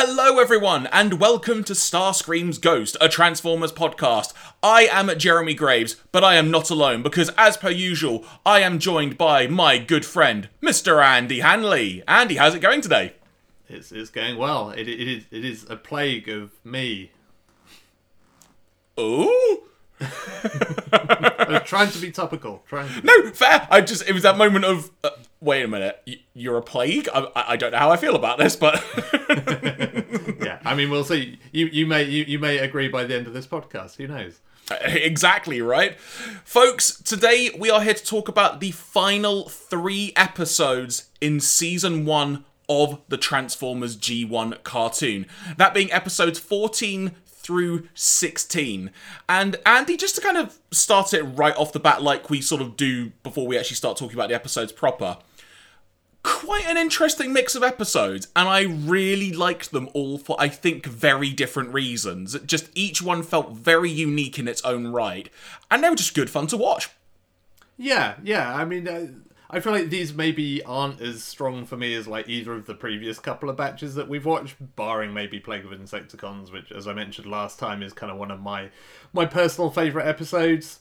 Hello, everyone, and welcome to Starscream's Ghost, a Transformers podcast. I am Jeremy Graves, but I am not alone because, as per usual, I am joined by my good friend, Mr. Andy Hanley. Andy, how's it going today? It's, it's going well. It, it, is, it is a plague of me. Ooh. I was trying to be topical. Trying to. No, fair. I just, it was that moment of, uh, wait a minute, you're a plague? I, I I don't know how I feel about this, but. Yeah, I mean, we'll see. You you may you, you may agree by the end of this podcast. Who knows? Uh, exactly, right? Folks, today we are here to talk about the final three episodes in season one of the Transformers G1 cartoon. That being episodes 14 through 16. And Andy, just to kind of start it right off the bat, like we sort of do before we actually start talking about the episodes proper quite an interesting mix of episodes, and I really liked them all for, I think, very different reasons. Just each one felt very unique in its own right, and they were just good fun to watch. Yeah, yeah. I mean, uh, I feel like these maybe aren't as strong for me as like either of the previous couple of batches that we've watched, barring maybe Plague of Insecticons, which, as I mentioned last time, is kind of one of my my personal favorite episodes.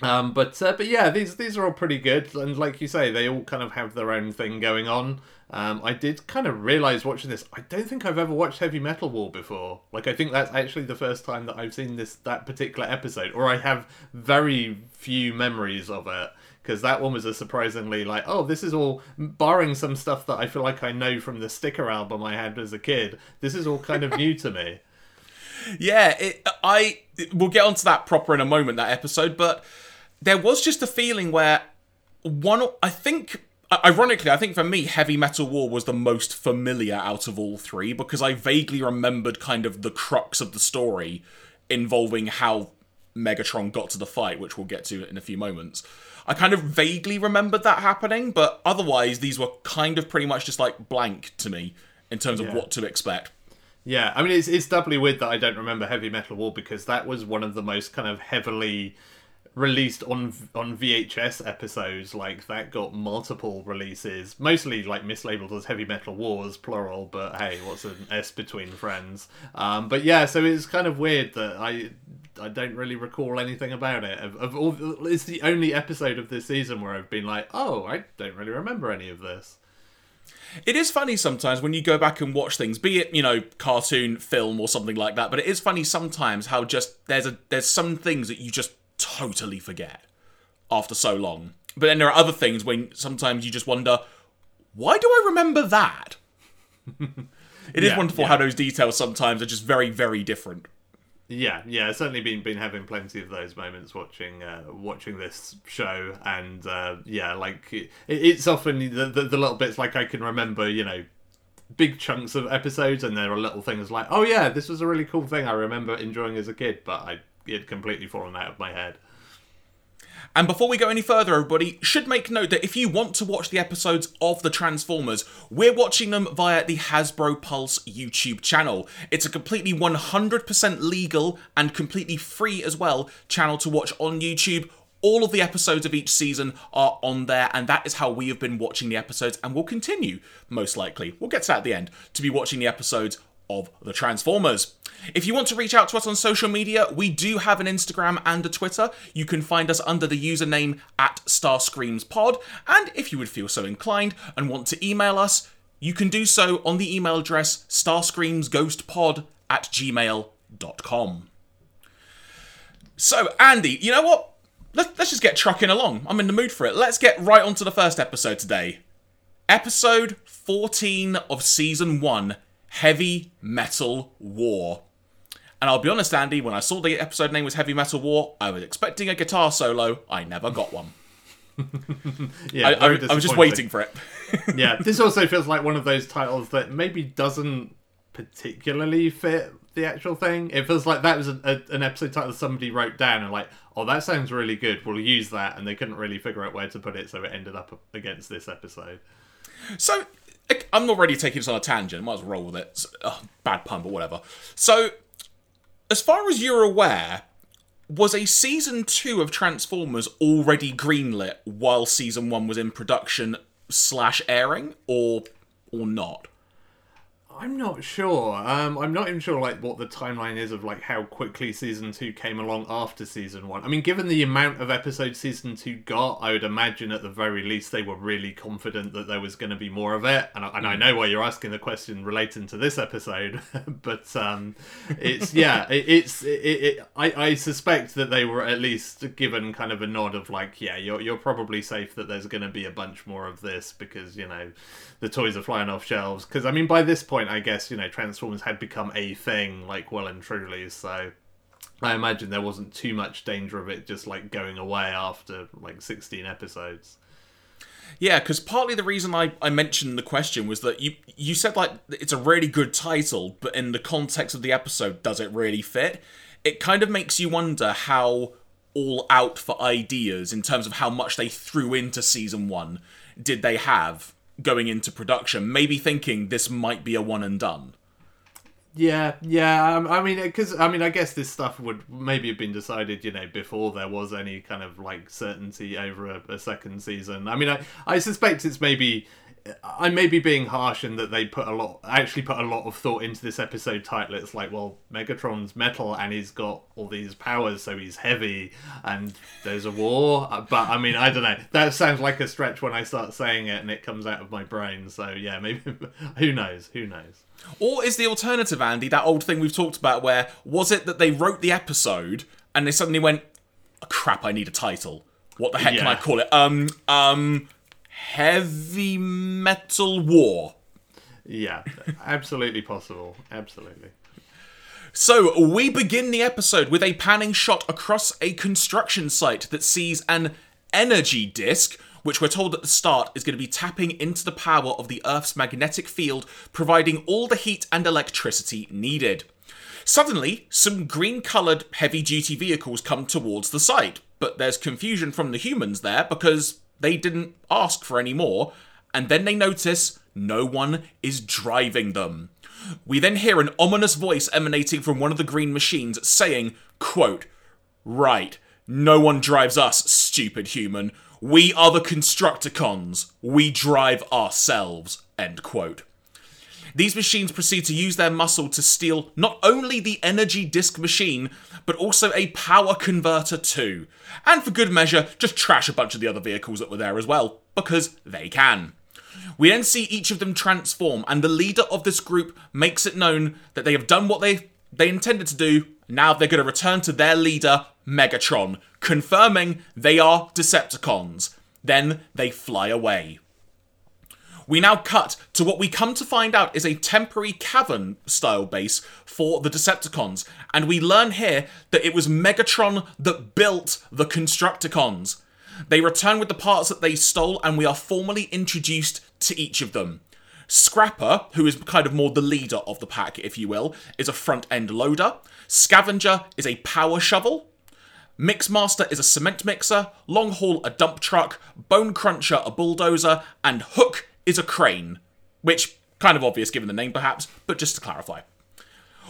Um, but uh, but yeah, these these are all pretty good, and like you say, they all kind of have their own thing going on. Um, I did kind of realize watching this. I don't think I've ever watched Heavy Metal War before. Like I think that's actually the first time that I've seen this that particular episode, or I have very few memories of it. Because that one was a surprisingly like, oh, this is all barring some stuff that I feel like I know from the sticker album I had as a kid. This is all kind of new to me. Yeah, it, I we'll get onto that proper in a moment that episode, but there was just a feeling where one I think ironically I think for me Heavy Metal War was the most familiar out of all three because I vaguely remembered kind of the crux of the story involving how Megatron got to the fight, which we'll get to in a few moments. I kind of vaguely remembered that happening, but otherwise these were kind of pretty much just like blank to me in terms of Yeah. what to expect. Yeah, I mean it's it's doubly weird that I don't remember Heavy Metal War because that was one of the most kind of heavily released on on VHS episodes. Like that got multiple releases, mostly like mislabeled as Heavy Metal Wars plural. But hey, what's an S between friends? Um, but yeah, so it's kind of weird that I. I don't really recall anything about it. Of, of all, it's the only episode of this season where I've been like, "Oh, I don't really remember any of this." It is funny sometimes when you go back and watch things, be it you know cartoon, film, or something like that. But it is funny sometimes how just there's a there's some things that you just totally forget after so long. But then there are other things when sometimes you just wonder, why do I remember that? It is Yeah, wonderful yeah. how those details sometimes are just very very different. Yeah, yeah, certainly been been having plenty of those moments watching uh, watching this show, and uh, yeah, like it, it's often the, the the little bits like I can remember, you know, big chunks of episodes, and there are little things like, oh yeah, this was a really cool thing I remember enjoying as a kid, but I it completely fallen out of my head. And before we go any further, everybody, should make note that if you want to watch the episodes of the Transformers, we're watching them via the Hasbro Pulse YouTube channel. It's a completely 100% legal and completely free as well channel to watch on YouTube. All of the episodes of each season are on there, and that is how we have been watching the episodes, and will continue, most likely. We'll get to that at the end, to be watching the episodes of the Transformers. If you want to reach out to us on social media, we do have an Instagram and a Twitter. You can find us under the username at StarscreamsPod. And if you would feel so inclined and want to email us, you can do so on the email address starscreamsghostpod at gmail.com. So, Andy, you know what? Let, let's just get trucking along. I'm in the mood for it. Let's get right onto the first episode today. Episode 14 of Season 1 Heavy Metal War. And I'll be honest, Andy, when I saw the episode name was Heavy Metal War, I was expecting a guitar solo. I never got one. Yeah, I, I, I was just waiting for it. yeah, this also feels like one of those titles that maybe doesn't particularly fit the actual thing. It feels like that was a, a, an episode title somebody wrote down and like, oh, that sounds really good. We'll use that, and they couldn't really figure out where to put it, so it ended up against this episode. So, I'm not ready to take this on a tangent. Might as well roll with it. Oh, bad pun, but whatever. So, as far as you're aware, was a season two of Transformers already greenlit while season one was in production slash airing, or or not? I'm not sure. Um, I'm not even sure like what the timeline is of like how quickly season two came along after season one. I mean, given the amount of episodes season two got, I would imagine at the very least they were really confident that there was going to be more of it. And, I, and I know why you're asking the question relating to this episode, but um, it's yeah, it, it's it, it, I I suspect that they were at least given kind of a nod of like, yeah, you're you're probably safe that there's going to be a bunch more of this because you know the toys are flying off shelves. Because I mean, by this point, I guess you know Transformers had become a thing, like well and truly. So I imagine there wasn't too much danger of it just like going away after like 16 episodes. Yeah, because partly the reason I, I mentioned the question was that you you said like it's a really good title, but in the context of the episode, does it really fit? It kind of makes you wonder how all out for ideas in terms of how much they threw into season one did they have going into production, maybe thinking this might be a one and done. Yeah, yeah. Um, I mean, because I mean, I guess this stuff would maybe have been decided, you know, before there was any kind of like certainty over a, a second season. I mean, I I suspect it's maybe I may be being harsh in that they put a lot, actually put a lot of thought into this episode title. It's like, well, Megatron's metal and he's got all these powers, so he's heavy, and there's a war. But I mean, I don't know. That sounds like a stretch when I start saying it and it comes out of my brain. So yeah, maybe who knows? Who knows? Or is the alternative, Andy, that old thing we've talked about where was it that they wrote the episode and they suddenly went, oh, crap, I need a title. What the heck yeah. can I call it? Um, um, heavy metal war. Yeah, absolutely possible. Absolutely. So, we begin the episode with a panning shot across a construction site that sees an energy disk, which we're told at the start is going to be tapping into the power of the Earth's magnetic field, providing all the heat and electricity needed. Suddenly, some green coloured heavy duty vehicles come towards the site, but there's confusion from the humans there because they didn't ask for any more, and then they notice no one is driving them. We then hear an ominous voice emanating from one of the green machines saying, quote, Right, no one drives us, stupid human. We are the Constructicons. We drive ourselves. End quote. These machines proceed to use their muscle to steal not only the energy disk machine, but also a power converter too. And for good measure, just trash a bunch of the other vehicles that were there as well, because they can. We then see each of them transform, and the leader of this group makes it known that they have done what they, they intended to do. Now they're going to return to their leader, Megatron, confirming they are Decepticons. Then they fly away. We now cut to what we come to find out is a temporary cavern style base for the Decepticons, and we learn here that it was Megatron that built the Constructicons. They return with the parts that they stole, and we are formally introduced to each of them. Scrapper, who is kind of more the leader of the pack, if you will, is a front end loader. Scavenger is a power shovel. Mixmaster is a cement mixer. Longhaul a dump truck. Bonecrusher a bulldozer. And Hook is a crane, which kind of obvious given the name perhaps, but just to clarify.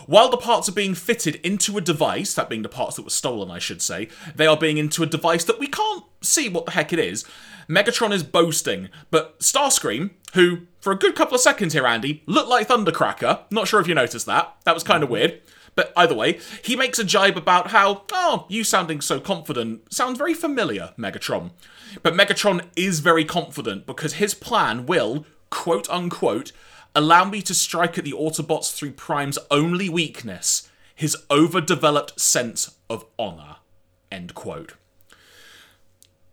While the parts are being fitted into a device, that being the parts that were stolen, I should say, they are being into a device that we can't see what the heck it is. Megatron is boasting, but Starscream, who, for a good couple of seconds here, Andy, looked like Thundercracker, not sure if you noticed that, that was kind of weird. But either way, he makes a jibe about how, oh, you sounding so confident sounds very familiar, Megatron. But Megatron is very confident because his plan will, quote unquote, allow me to strike at the Autobots through Prime's only weakness, his overdeveloped sense of honor. End quote.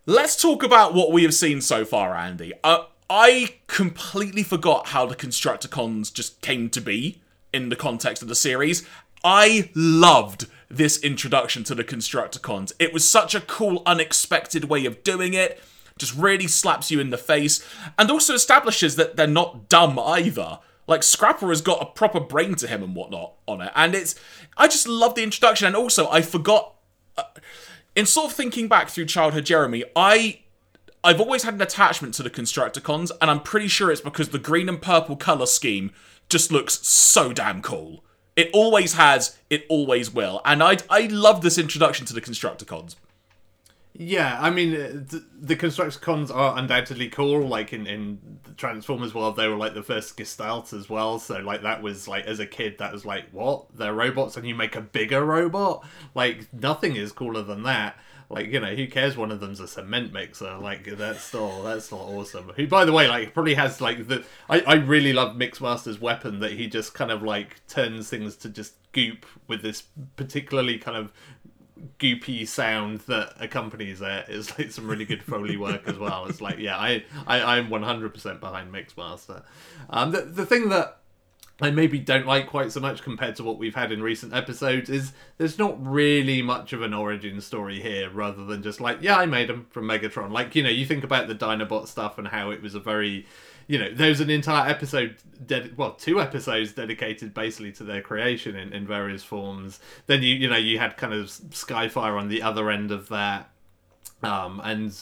Let's talk about what we have seen so far, Andy. Uh, I completely forgot how the Constructicons just came to be in the context of the series. I loved this introduction to the Constructicons. It was such a cool, unexpected way of doing it. Just really slaps you in the face, and also establishes that they're not dumb either. Like Scrapper has got a proper brain to him and whatnot on it, and it's. I just love the introduction, and also I forgot. Uh, in sort of thinking back through childhood, Jeremy, I I've always had an attachment to the Constructicons, and I'm pretty sure it's because the green and purple color scheme just looks so damn cool. It always has, it always will. And I I love this introduction to the Constructicons. Yeah, I mean, the, th- the Constructicons are undoubtedly cool. Like in in the Transformers world, they were like the first Gestalt as well. So like that was like as a kid, that was like what they're robots, and you make a bigger robot. Like nothing is cooler than that. Like you know, who cares? One of them's a cement mixer. Like that's still that's still awesome. Who, by the way, like probably has like the I I really love Mixmaster's weapon that he just kind of like turns things to just goop with this particularly kind of goopy sound that accompanies it is like some really good foley work as well. It's like yeah, I I I'm 100% behind Mixmaster. Um, the the thing that I maybe don't like quite so much compared to what we've had in recent episodes is there's not really much of an origin story here rather than just like yeah I made him from Megatron. Like you know you think about the Dinobot stuff and how it was a very you know there's an entire episode well two episodes dedicated basically to their creation in, in various forms. Then you you know you had kind of Skyfire on the other end of that um and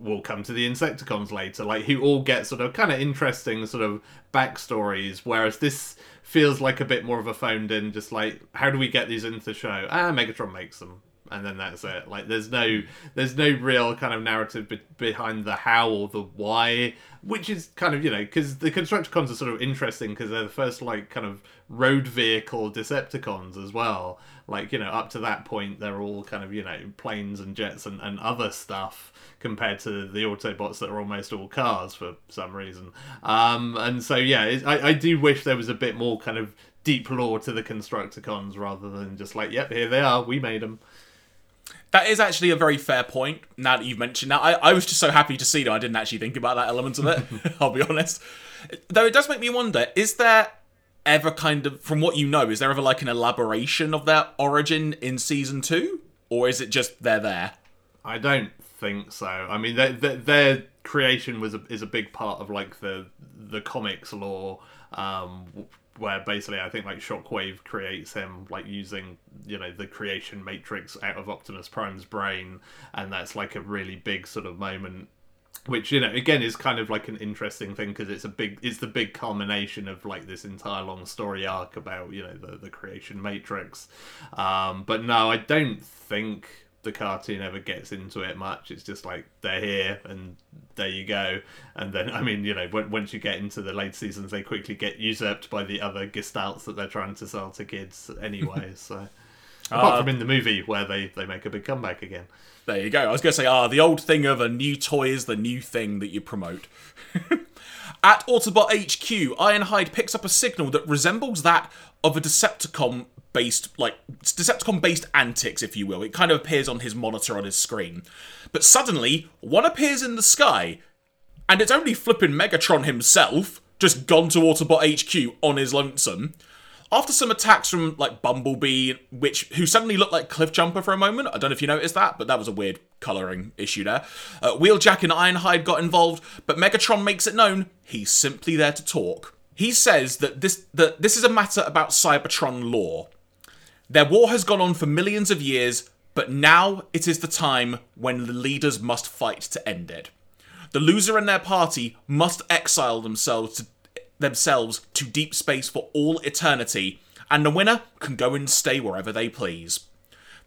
we'll come to the Insecticons later, like who all get sort of kind of interesting sort of backstories, whereas this feels like a bit more of a phoned in, just like how do we get these into the show? Ah, Megatron makes them, and then that's it. Like there's no there's no real kind of narrative be- behind the how or the why, which is kind of you know because the Constructicons are sort of interesting because they're the first like kind of road vehicle Decepticons as well. Like you know up to that point they're all kind of you know planes and jets and, and other stuff compared to the Autobots that are almost all cars for some reason. Um, and so yeah, it, I I do wish there was a bit more kind of deep lore to the Constructicons rather than just like yep here they are we made them. That is actually a very fair point. Now that you've mentioned that, I, I was just so happy to see them. I didn't actually think about that element of it. I'll be honest. Though it does make me wonder: is there ever kind of, from what you know, is there ever like an elaboration of their origin in season two, or is it just they're there? I don't think so. I mean, their, creation was a, is a big part of like the the comics lore, um, where basically I think like Shockwave creates him like using you know the creation matrix out of Optimus Prime's brain, and that's like a really big sort of moment. Which you know again is kind of like an interesting thing because it's a big it's the big culmination of like this entire long story arc about you know the the creation matrix, um, but no I don't think the cartoon ever gets into it much. It's just like they're here and there you go. And then I mean, you know, when, once you get into the late seasons, they quickly get usurped by the other gestalts that they're trying to sell to kids anyway. so apart Uh, from in the movie where they they make a big comeback again. There you go. I was going to say, ah, the old thing of a new toy is the new thing that you promote. At Autobot HQ, Ironhide picks up a signal that resembles that of a Decepticon based, like, Decepticon based antics, if you will. It kind of appears on his monitor on his screen. But suddenly, one appears in the sky, and it's only flipping Megatron himself, just gone to Autobot HQ on his lonesome. After some attacks from like Bumblebee, which who suddenly looked like Cliffjumper for a moment. I don't know if you noticed that, but that was a weird colouring issue there. Uh, Wheeljack and Ironhide got involved, but Megatron makes it known he's simply there to talk. He says that this that this is a matter about Cybertron law. Their war has gone on for millions of years, but now it is the time when the leaders must fight to end it. The loser and their party must exile themselves to themselves to deep space for all eternity, and the winner can go and stay wherever they please.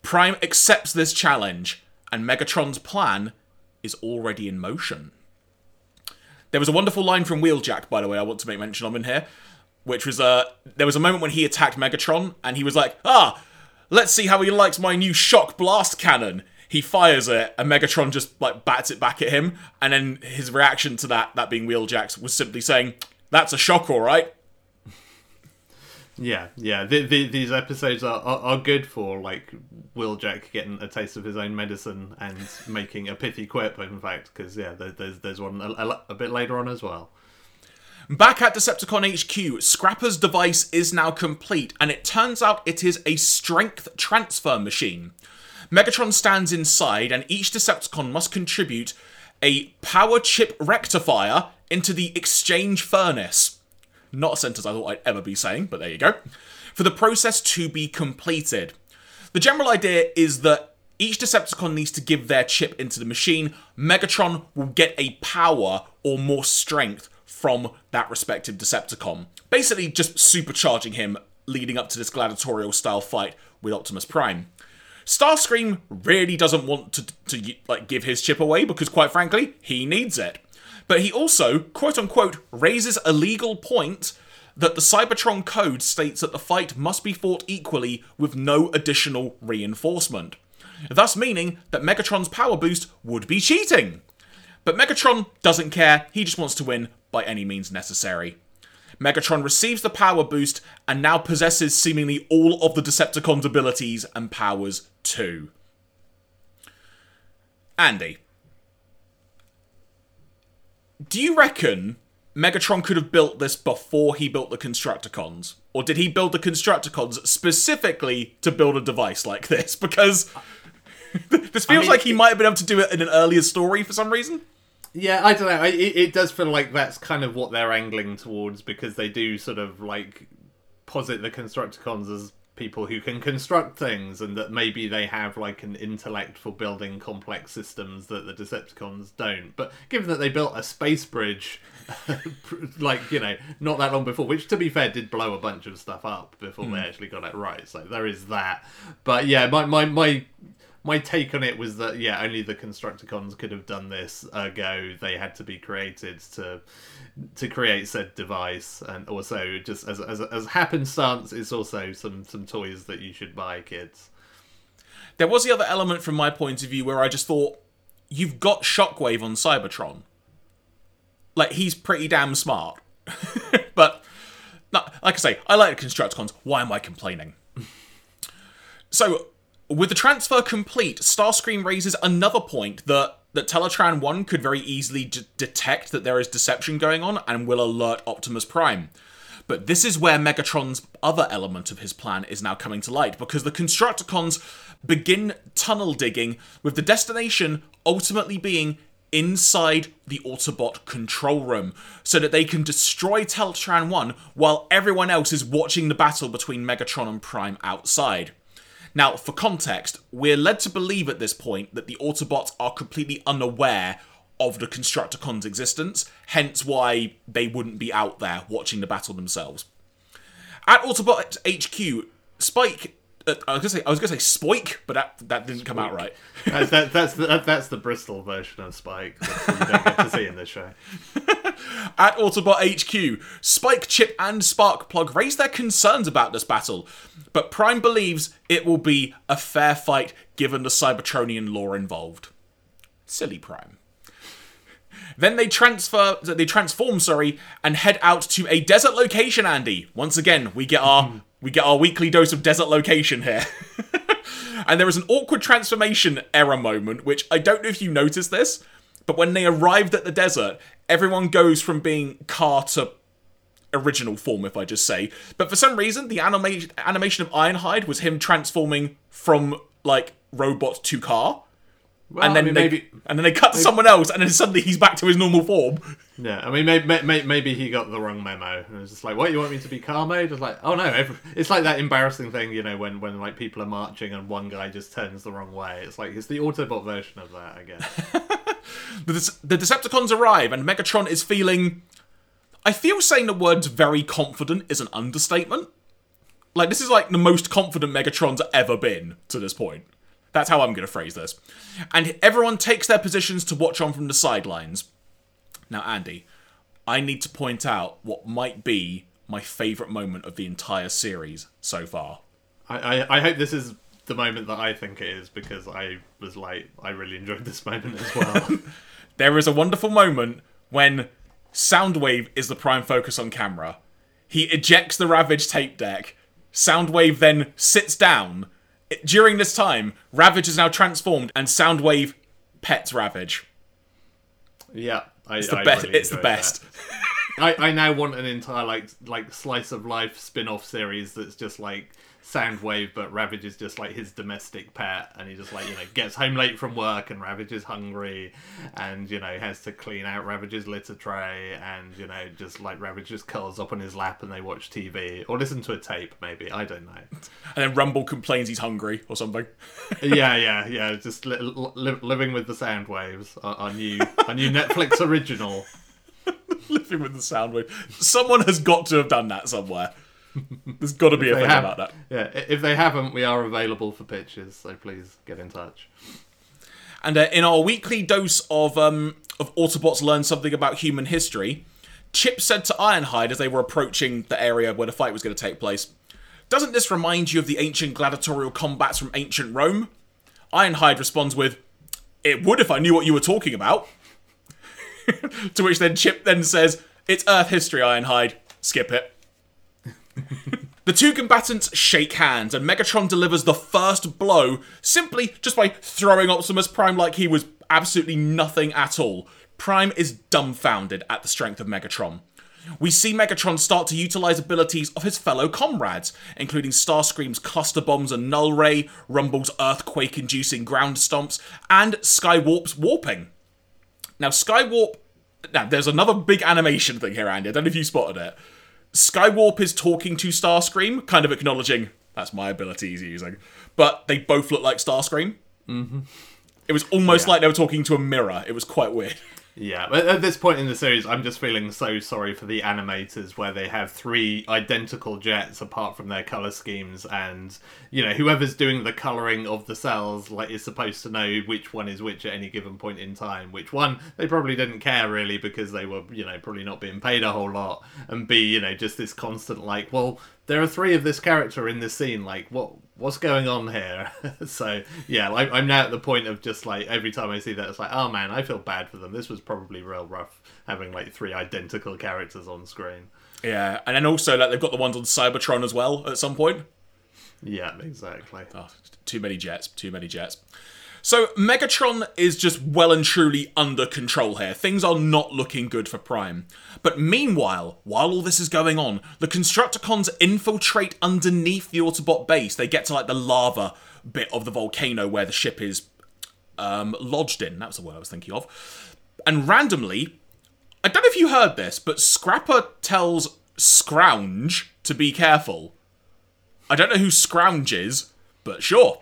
Prime accepts this challenge, and Megatron's plan is already in motion. There was a wonderful line from Wheeljack, by the way, I want to make mention of in here, which was uh, there was a moment when he attacked Megatron, and he was like, ah, let's see how he likes my new shock blast cannon. He fires it, and Megatron just like bats it back at him, and then his reaction to that, that being Wheeljack's, was simply saying, "That's a shock, all right." Yeah, yeah. The, the, these episodes are, are, are good for like Wheeljack getting a taste of his own medicine and making a pithy quip. In fact, because yeah, there, there's there's one a, a bit later on as well. Back at Decepticon HQ, Scrapper's device is now complete, and it turns out it is a strength transfer machine. Megatron stands inside, and each Decepticon must contribute a power chip rectifier into the exchange furnace. Not a sentence I thought I'd ever be saying, but there you go. For the process to be completed. The general idea is that each Decepticon needs to give their chip into the machine. Megatron will get a power or more strength from that respective Decepticon. Basically, just supercharging him leading up to this gladiatorial style fight with Optimus Prime. Starscream really doesn't want to, to like give his chip away because, quite frankly, he needs it. But he also, quote unquote, raises a legal point that the Cybertron code states that the fight must be fought equally with no additional reinforcement. Thus meaning that Megatron's power boost would be cheating. But Megatron doesn't care, he just wants to win by any means necessary. Megatron receives the power boost and now possesses seemingly all of the Decepticons' abilities and powers too. Andy, do you reckon Megatron could have built this before he built the Constructicons? Or did he build the Constructicons specifically to build a device like this? Because this feels I mean, like he might have been able to do it in an earlier story for some reason. Yeah, I don't know. It, it does feel like that's kind of what they're angling towards because they do sort of like posit the Constructicons as people who can construct things and that maybe they have like an intellect for building complex systems that the Decepticons don't. But given that they built a space bridge, like, you know, not that long before, which to be fair did blow a bunch of stuff up before they hmm. actually got it right. So there is that. But yeah, my, my, my my take on it was that yeah, only the Constructicons could have done this. Ergo, they had to be created to to create said device, and also just as as as happenstance, it's also some some toys that you should buy, kids. There was the other element from my point of view where I just thought, you've got Shockwave on Cybertron. Like, he's pretty damn smart. but, like I say, I like the Constructicons. Why am I complaining? so, with the transfer complete, Starscream raises another point that that Teletran 1 could very easily d- detect that there is deception going on and will alert Optimus Prime. But this is where Megatron's other element of his plan is now coming to light because the Constructicons begin tunnel digging with the destination ultimately being inside the Autobot control room so that they can destroy Teletran 1 while everyone else is watching the battle between Megatron and Prime outside. Now, for context, we're led to believe at this point that the Autobots are completely unaware of the Constructicons' existence, hence why they wouldn't be out there watching the battle themselves. At Autobot HQ, Spike. Uh, I was gonna say I was gonna say Spoik, but that that didn't come out right. That's that, that's the that's the Bristol version of Spike that you don't get to see in this show. At Autobot HQ, Spike, Chip, and Sparkplug raise their concerns about this battle, but Prime believes it will be a fair fight given the Cybertronian law involved. Silly Prime. Then they transfer, they transform, sorry, and head out to a desert location. Andy, once again, we get our we get our weekly dose of desert location here. and there is an awkward transformation error moment, which I don't know if you noticed this, but when they arrived at the desert, everyone goes from being car to original form, if I just say. But for some reason, the anima- animation of Ironhide was him transforming from like robot to car. Well, and then I mean, they, maybe and then they cut to someone else, and then suddenly he's back to his normal form. Yeah, I mean, maybe, maybe, maybe he got the wrong memo. And it was just like, "What you want me to be car mode?" It's like, "Oh no!" Every, it's like that embarrassing thing, you know, when when like people are marching and one guy just turns the wrong way. It's like it's the Autobot version of that, I guess. The, the Decepticons arrive, and Megatron is feeling. I feel saying the words very confident is an understatement. Like, this is like the most confident Megatron's ever been to this point. That's how I'm going to phrase this. And everyone takes their positions to watch on from the sidelines. Now, Andy, I need to point out what might be my favourite moment of the entire series so far. I, I I hope this is the moment that I think it is because I was like, I really enjoyed this moment as well. There is a wonderful moment when Soundwave is the prime focus on camera. He ejects the Ravage tape deck. Soundwave then sits down. During this time, Ravage is now transformed, and Soundwave pets Ravage. yeah, I, It's the I best. really it's the best. I, I now want an entire like like slice of life spin off series that's just like Soundwave, but Ravage is just like his domestic pet, and he just like you know gets home late from work, and Ravage is hungry, and you know has to clean out Ravage's litter tray, and you know just like Ravage just curls up on his lap, and they watch TV or listen to a tape, maybe I don't know. And then Rumble complains he's hungry or something. yeah, yeah, yeah. Just li- li- living with the Soundwaves, our, our new our new Netflix original. Living with the Soundwave. Someone has got to have done that somewhere. There's got to be a They thing have- about that. Yeah, if they haven't, we are available for pitches, so please get in touch. And uh, in our weekly dose of um, of Autobots learn something about human history, Chip said to Ironhide as they were approaching the area where the fight was going to take place, "Doesn't this remind you of the ancient gladiatorial combats from ancient Rome?" Ironhide responds with, "It would if I knew what you were talking about." to which then Chip then says, "It's Earth history, Ironhide. Skip it." The two combatants shake hands, and Megatron delivers the first blow simply just by throwing Optimus Prime like he was absolutely nothing at all. Prime is dumbfounded at the strength of Megatron. We see Megatron start to utilize abilities of his fellow comrades, including Starscream's cluster bombs and null ray, Rumble's earthquake inducing ground stomps, and Skywarp's warping. Now, Skywarp. Now, there's another big animation thing here, Andy. I don't know if you spotted it. Skywarp is talking to Starscream, kind of acknowledging that's my ability he's using. But they both look like Starscream. Mm-hmm. It was almost like they were talking to a mirror. It was quite weird. Yeah, but at this point in the series, I'm just feeling so sorry for the animators where they have three identical jets apart from their color schemes, and you know whoever's doing the coloring of the cells like is supposed to know which one is which at any given point in time. Which one they probably didn't care really because they were you know probably not being paid a whole lot, and B you know just this constant like well there are three of this character in this scene like what what's going on here so yeah like, i'm now at the point of just like every time i see that it's like oh man i feel bad for them this was probably real rough having like three identical characters on screen Yeah, and then also like they've got the ones on Cybertron as well at some point. yeah exactly Oh, too many jets, too many jets. So Megatron is just well and truly under control here. Things are not looking good for Prime. But meanwhile, while all this is going on, the Constructicons infiltrate underneath the Autobot base. They get to like the lava bit of the volcano where the ship is um, lodged in. That was the word I was thinking of. And randomly, I don't know if you heard this, but Scrapper tells Scrounge to be careful. I don't know who Scrounge is, but sure.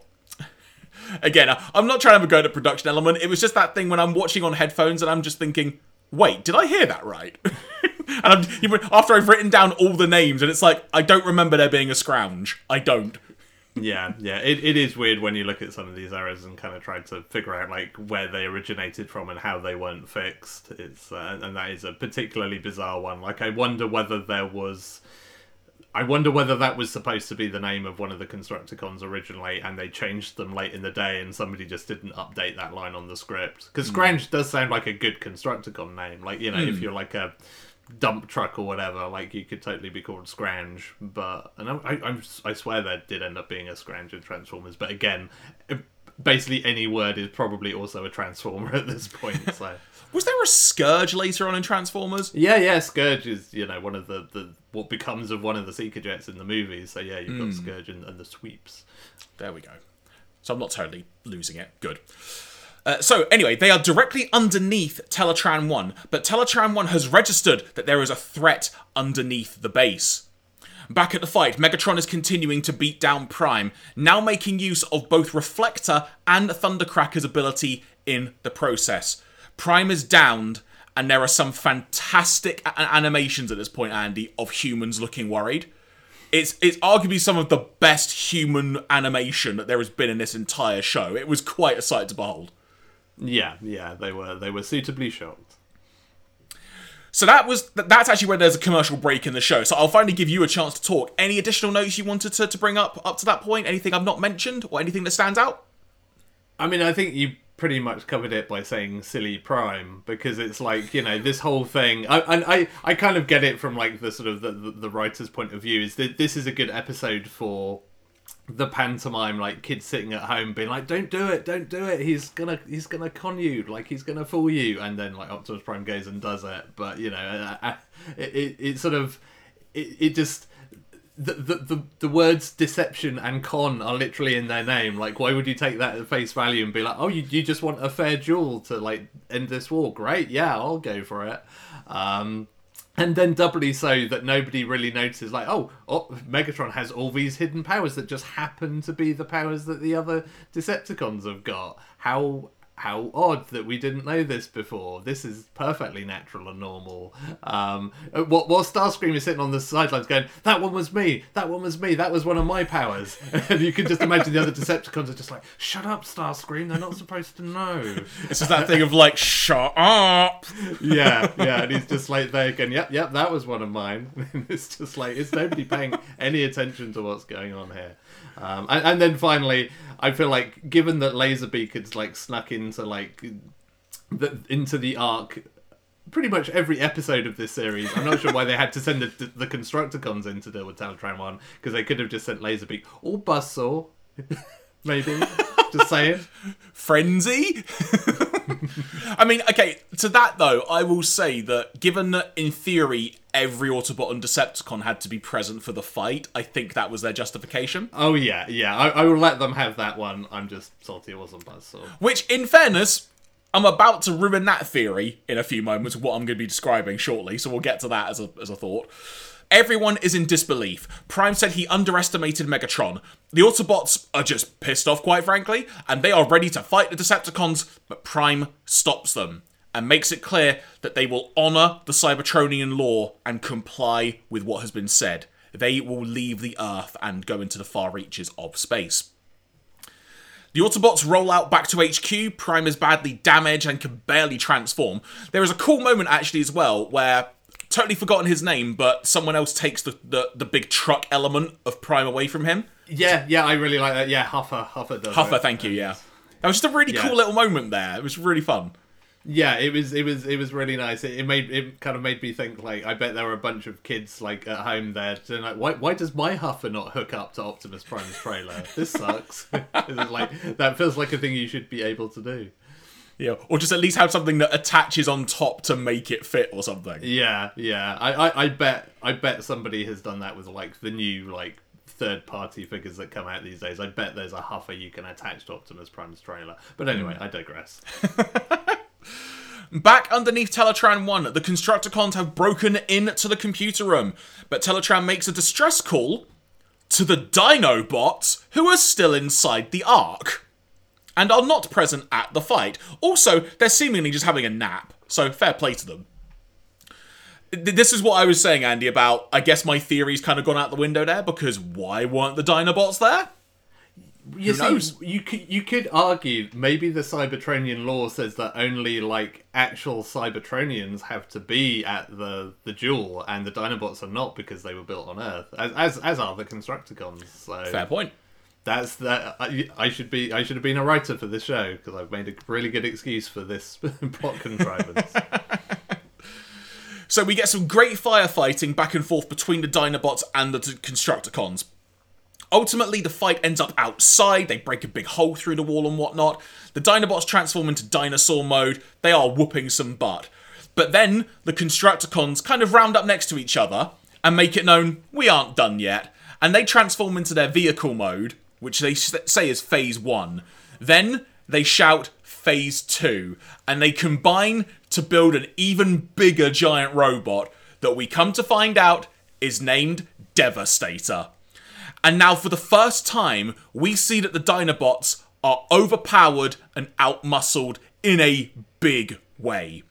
Again, I'm not trying to go to production element. It was just that thing when I'm watching on headphones and I'm just thinking, wait, did I hear that right? and I'm, after I've written down all the names, and it's like, I don't remember there being a Scrounge. I don't. yeah yeah it, it is weird when you look at some of these errors and kind of try to figure out like where they originated from and how they weren't fixed it's uh, and that is a particularly bizarre one like i wonder whether there was I wonder whether that was supposed to be the name of one of the Constructicons originally, and they changed them late in the day, and somebody just didn't update that line on the script. Because hmm. Scrounge does sound like a good Constructicon name. Like, you know, if hmm. you're like a dump truck or whatever, like you could totally be called Scrounge. But and I, I, I swear there did end up being a Scrounge in Transformers. But again, eh, basically any word is probably also a Transformer at this point. So. Was there a Scourge later on in Transformers? Yeah, yeah, Scourge is you know one of the, the what becomes of one of the Seeker jets in the movies. So yeah, you've got Scourge and, and the sweeps. There we go. So I'm not totally losing it. Good. Uh, so anyway, they are directly underneath Teletran 1, but Teletran 1 has registered that there is a threat underneath the base. Back at the fight, Megatron is continuing to beat down Prime, now making use of both Reflector and Thundercracker's ability in the process. Prime is downed, and there are some fantastic a- animations at this point, Andy, of humans looking worried. It's it's arguably some of the best human animation that there has been in this entire show. It was quite a sight to behold. Yeah, yeah, they were they were suitably shocked. So that was that's actually where there's a commercial break in the show. So I'll finally give you a chance to talk. Any additional notes you wanted to, to bring up up to that point? Anything I've not mentioned or anything that stands out? I mean, I think you pretty much covered it by saying silly prime because it's like you know this whole thing I, and I I kind of get it from like the sort of the, the, the writer's point of view is that this is a good episode for the pantomime like kids sitting at home being like don't do it don't do it he's gonna he's gonna con you like he's gonna fool you and then like Optimus Prime goes and does it but you know uh, uh, it, it, it sort of it, it just the, the, the, words deception and con are literally in their name. Like, why would you take that at face value and be like, oh, you, you just want a fair duel to like end this war? Great, yeah, I'll go for it. Um, and then doubly so that nobody really notices, like, oh, oh, Megatron has all these hidden powers that just happen to be the powers that the other Decepticons have got. How how odd that we didn't know this before. This is perfectly natural and normal. Um, uh, while, while Starscream is sitting on the sidelines going, "That one was me. That one was me. That was one of my powers." and you can just imagine the other Decepticons are just like, "Shut up, Starscream. They're not supposed to know." It's just that thing of like, shut up. yeah, yeah, and he's just like there going, "Yep, yep, that was one of mine." And it's just like it's nobody paying any attention to what's going on here. Um, and, and then finally, I feel like given that Laserbeak had like snuck into like the, into the Ark pretty much every episode of this series. I'm not sure why they had to send the, the Constructicons in to deal with Teletran 1, because they could have just sent Laserbeak or Buzzsaw, maybe. just saying. Frenzy? I mean, okay, to that though, I will say that given that in theory every Autobot and Decepticon had to be present for the fight, I think that was their justification. Oh, yeah, yeah. I, I will let them have that one. I'm just salty it wasn't Buzzsaw. Which, in fairness, I'm about to ruin that theory in a few moments, what I'm going to be describing shortly, so we'll get to that as a, as a thought. Everyone is in disbelief. Prime said he underestimated Megatron. The Autobots are just pissed off, quite frankly, and they are ready to fight the Decepticons, but Prime stops them and makes it clear that they will honour the Cybertronian law and comply with what has been said. They will leave the Earth and go into the far reaches of space. The Autobots roll out back to HQ. Prime is badly damaged and can barely transform. There is a cool moment actually as well where totally forgotten his name, but someone else takes the, the, the big truck element of Prime away from him. Yeah, yeah, I really like that. Yeah, Huffer, Huffer does. Huffer, it. thank you. Yeah, that was just a really Yeah. cool little moment there. It was really fun. Yeah, it was it was it was really nice. It, it made it kind of made me think like I bet there were a bunch of kids like at home there saying like why why does my Huffer not hook up to Optimus Prime's trailer? This sucks. Like that feels like a thing you should be able to do. Yeah, or just at least have something that attaches on top to make it fit or something. Yeah, yeah. I, I, I bet I bet somebody has done that with like the new like third party figures that come out these days. I bet there's a Huffer you can attach to Optimus Prime's trailer. But anyway, hmm. I digress. Back underneath Teletran 1, the Constructicons have broken into the computer room, but Teletran makes a distress call to the Dinobots, who are still inside the Ark and are not present at the fight. Also, they're seemingly just having a nap, so fair play to them. This is what I was saying, Andy, about I guess my theory's kind of gone out the window there because why weren't the Dinobots there? You see, you could you could argue maybe the Cybertronian law says that only like actual Cybertronians have to be at the the duel, and the Dinobots are not because they were built on Earth, as as, as are the Constructicons. So Fair point. that's that. I, I should be I should have been a writer for this show because I've made a really good excuse for this plot contrivance. So we get some great firefighting back and forth between the Dinobots and the Constructicons. Ultimately, the fight ends up outside. They break a big hole through the wall and whatnot. The Dinobots transform into dinosaur mode. They are whooping some butt. But then the Constructicons kind of round up next to each other and make it known we aren't done yet. And they transform into their vehicle mode, which they say is phase one. Then they shout phase two, and they combine to build an even bigger giant robot that we come to find out is named Devastator. And now, for the first time, we see that the Dinobots are overpowered and outmuscled in a big way.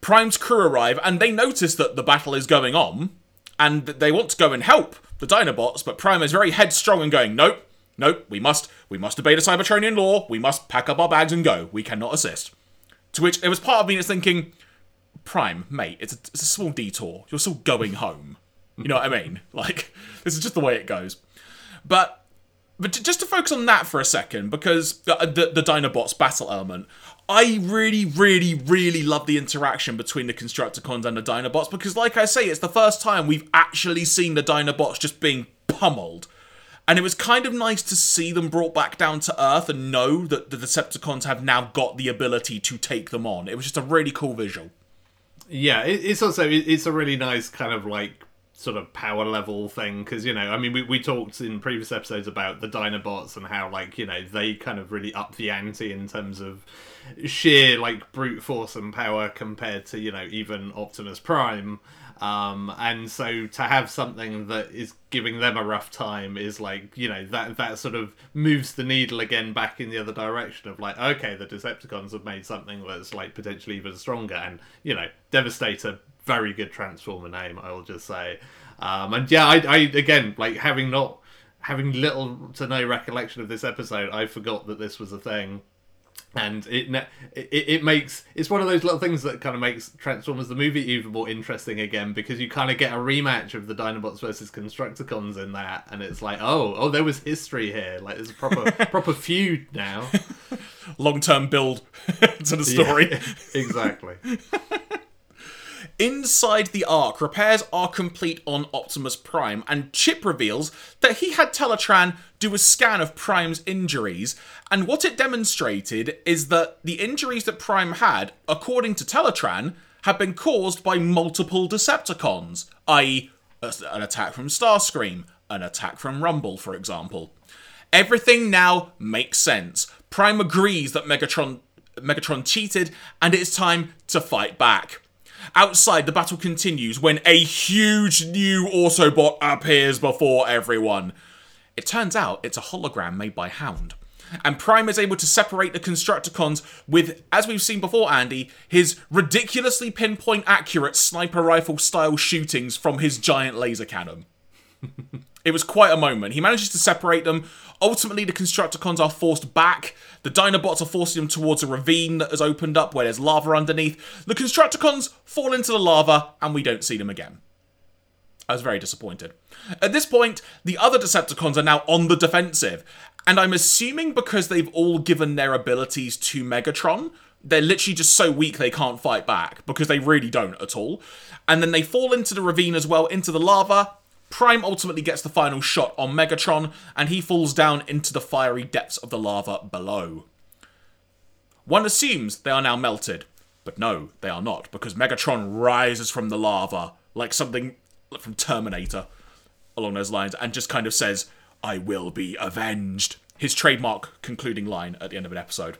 Prime's crew arrive and they notice that the battle is going on, and they want to go and help the Dinobots, but Prime is very headstrong and going, Nope, nope, we must we must obey the Cybertronian law, we must pack up our bags and go. We cannot assist. To which it was part of me that's thinking, Prime, mate, it's a, it's a small detour. You're still going home. You know what I mean? Like, this is just the way it goes. But but just to focus on that for a second, because the, uh, the, the Dinobots battle element, I really, really, really love the interaction between the Constructicons and the Dinobots, because like I say, it's the first time we've actually seen the Dinobots just being pummeled. And it was kind of nice to see them brought back down to Earth and know that the Decepticons have now got the ability to take them on. It was just a really cool visual. Yeah, it's also it's a really nice kind of like sort of power level thing because you know I mean we, we talked in previous episodes about the Dinobots and how like you know they kind of really up the ante in terms of sheer like brute force and power compared to you know even Optimus Prime. Um, and so to have something that is giving them a rough time is like you know that that sort of moves the needle again back in the other direction of like okay the Decepticons have made something that's like potentially even stronger and you know Devastator very good Transformer name I will just say um, and yeah I, I again like having not having little to no recollection of this episode I forgot that this was a thing and it, it it makes it's one of those little things that kind of makes Transformers the movie even more interesting again because you kind of get a rematch of the Dinobots versus Constructicons in that, and it's like oh oh there was history here like there's a proper proper feud now, long term build to the story. Yeah, exactly. Inside the Ark, repairs are complete on Optimus Prime, and Chip reveals that he had Teletran do a scan of Prime's injuries, and what it demonstrated is that the injuries that Prime had, according to Teletran, had been caused by multiple Decepticons, i.e., an attack from Starscream, an attack from Rumble, for example. Everything now makes sense. Prime agrees that Megatron Megatron cheated, and it's time to fight back. Outside, the battle continues when a huge new Autobot appears before everyone. It turns out it's a hologram made by Hound. And Prime is able to separate the Constructicons with, as we've seen before, Andy, his ridiculously pinpoint accurate sniper rifle style shootings from his giant laser cannon. it was quite a moment. He manages to separate them. Ultimately, the Constructicons are forced back. The Dinobots are forcing them towards a ravine that has opened up where there's lava underneath. The Constructicons fall into the lava, and we don't see them again. I was very disappointed. At this point, the other Decepticons are now on the defensive, and I'm assuming because they've all given their abilities to Megatron, they're literally just so weak they can't fight back, because they really don't at all. And then they fall into the ravine as well, into the lava, Prime ultimately gets the final shot on Megatron, and he falls down into the fiery depths of the lava below. One assumes they are now melted, but no, they are not, because Megatron rises from the lava like something from Terminator along those lines and just kind of says, I will be avenged. His trademark concluding line at the end of an episode.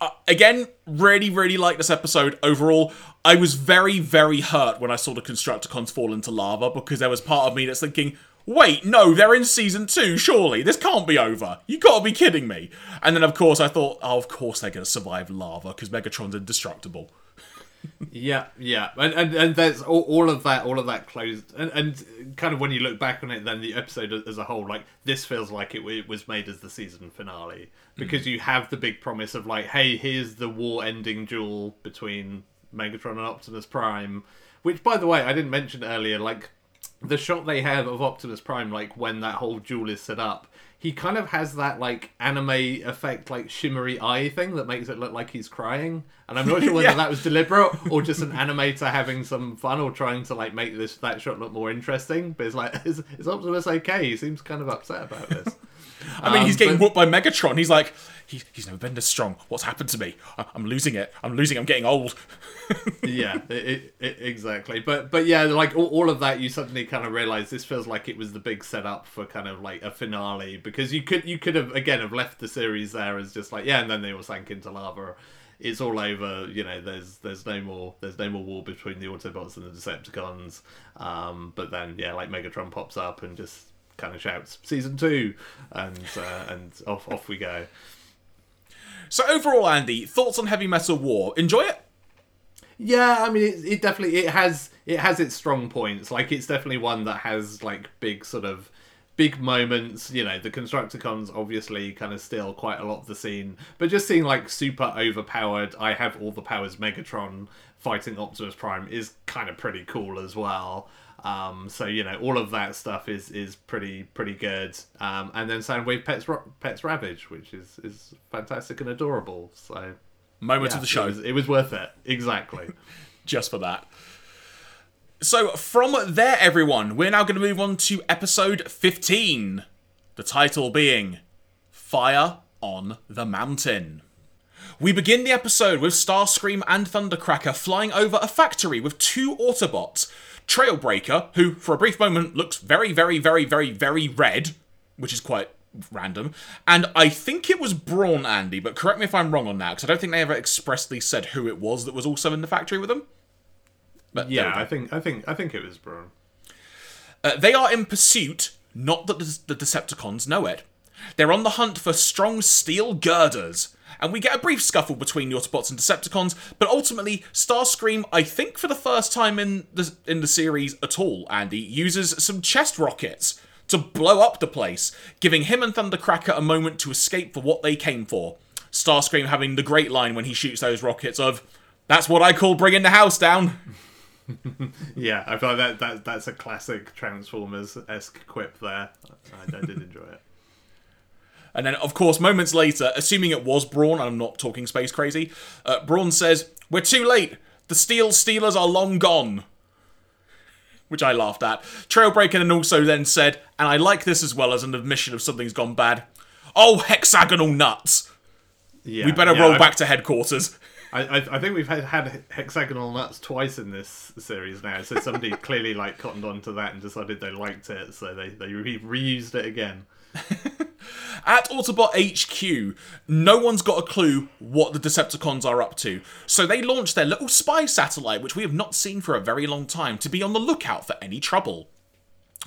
Uh, again, really, really like this episode overall. I was very, very hurt when I saw the Constructicons fall into lava because there was part of me that's thinking, wait, no, they're in season two, surely. This can't be over. You gotta be kidding me. And then, of course, I thought, oh, of course they're gonna survive lava because Megatron's indestructible. Yeah, yeah, and and, and there's all, all of that, all of that closed, and, and kind of when you look back on it, then the episode as a whole, like this feels like it, it was made as the season finale. Because mm. you have the big promise of like, hey, here's the war-ending duel between Megatron and Optimus Prime, which, by the way, I didn't mention earlier, like the shot they have of Optimus Prime, like when that whole duel is set up, he kind of has that like anime effect, like shimmery eye thing that makes it look like he's crying. And I'm not sure whether yeah. that was deliberate or just an animator having some fun or trying to like make this that shot look more interesting. But it's like, is, is Optimus okay? He seems kind of upset about this. I mean, um, he's getting but... whooped by Megatron. He's like, he, he's never been this strong. What's happened to me? I, am losing it. I'm losing. I'm getting old. yeah, it, it, exactly. But but yeah, like all, all of that, you suddenly kind of realize this feels like it was the big setup for kind of like a finale because you could you could have again have left the series there as just like yeah, and then they all sank into lava. It's all over. You know, there's there's no more there's no more war between the Autobots and the Decepticons. Um, but then yeah, like Megatron pops up and just kind of shouts season two, and uh, and off off we go. So overall, Andy, thoughts on Heavy Metal War? Enjoy it? Yeah, I mean, it, it definitely it has it has its strong points. Like, it's definitely one that has like big sort of big moments. You know, the Constructicons obviously kind of steal quite a lot of the scene, but just seeing like super overpowered, I have all the powers Megatron fighting Optimus Prime is kind of pretty cool as well. Um, so you know, all of that stuff is is pretty pretty good. Um, and then Soundwave Pets Pets Ravage, which is is fantastic and adorable. So moment yeah, of the show. It was, it was worth it. Exactly. Just for that. So, from there, everyone, we're now going to move on to episode 15. The title being Fire on the Mountain. We begin the episode with Starscream and Thundercracker flying over a factory with two Autobots. Trailbreaker, who for a brief moment looks very, very, very, very, very red, which is quite random. And I think it was Brawn Andy, but correct me if I'm wrong on that, because I don't think they ever expressly said who it was that was also in the factory with them. But Yeah. I think I think I think it was Brawn. Uh, they are in pursuit, not that the, the Decepticons know it. They're on the hunt for strong steel girders. And we get a brief scuffle between Autobots and Decepticons, but ultimately, Starscream, I think for the first time in the in the series at all, Andy, uses some chest rockets to blow up the place, giving him and Thundercracker a moment to escape for what they came for. Starscream having the great line when he shoots those rockets of, "That's what I call bringing the house down." Yeah, I feel like that, that that's a classic Transformers esque quip there. I, I did enjoy it. And then, of course, moments later, assuming it was Brawn, and I'm not talking space crazy, uh, Brawn says, We're too late. The Steel Stealers are long gone. Which I laughed at. Trailbreaker then also then said, and I like this as well as an admission of something's gone bad. Oh, hexagonal nuts! Yeah, We better yeah, roll I- back to headquarters. I, I, I think we've had, had hexagonal nuts twice in this series now, so somebody clearly like cottoned on to that and decided they liked it, so they they re- reused it again. At Autobot HQ, no one's got a clue what the Decepticons are up to, so they launch their little spy satellite, which we have not seen for a very long time, to be on the lookout for any trouble.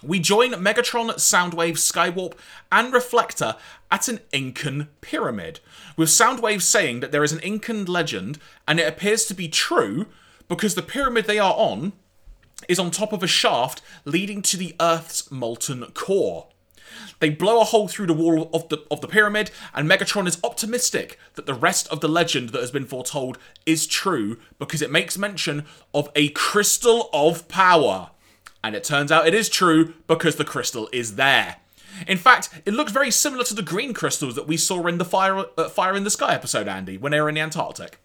We join Megatron, Soundwave, Skywarp, and Reflector at an Incan pyramid, with Soundwave saying that there is an Incan legend, and it appears to be true because the pyramid they are on is on top of a shaft leading to the Earth's molten core. They blow a hole through the wall of the of the pyramid, and Megatron is optimistic that the rest of the legend that has been foretold is true because it makes mention of a crystal of power. And it turns out it is true because the crystal is there. In fact, it looks very similar to the green crystals that we saw in the Fire uh, Fire in the Sky episode, Andy, when they were in the Antarctic.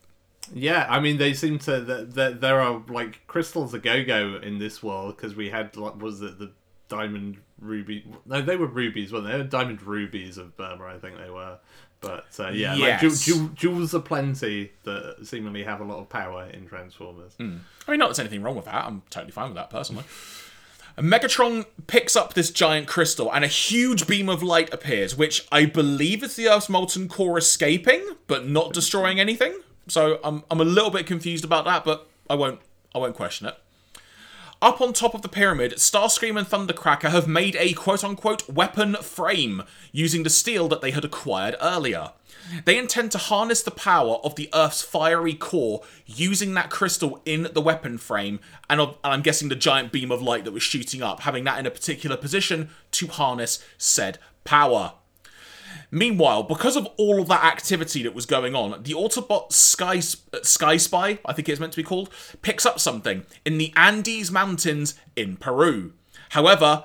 Yeah, I mean they seem to that there, there are like crystals a go go in this world because we had like was it the diamond ruby? No, they were rubies, weren't they? They were diamond rubies of Burma, I think they were. But uh, yeah, like Yes. ju- ju- jewels aplenty that seemingly have a lot of power in Transformers. I mean, not there's anything wrong with that. I'm totally fine with that personally. And Megatron picks up this giant crystal, and a huge beam of light appears, which I believe is the Earth's molten core escaping, but not destroying anything. So I'm I'm a little bit confused about that, but I won't I won't question it. Up on top of the pyramid, Starscream and Thundercracker have made a quote unquote weapon frame using the steel that they had acquired earlier. They intend to harness the power of the Earth's fiery core using that crystal in the weapon frame, and, and I'm guessing the giant beam of light that was shooting up, having that in a particular position to harness said power. Meanwhile, because of all of that activity that was going on, the Autobot Sky, uh, Sky Spy, I think it's meant to be called, picks up something in the Andes Mountains in Peru. However,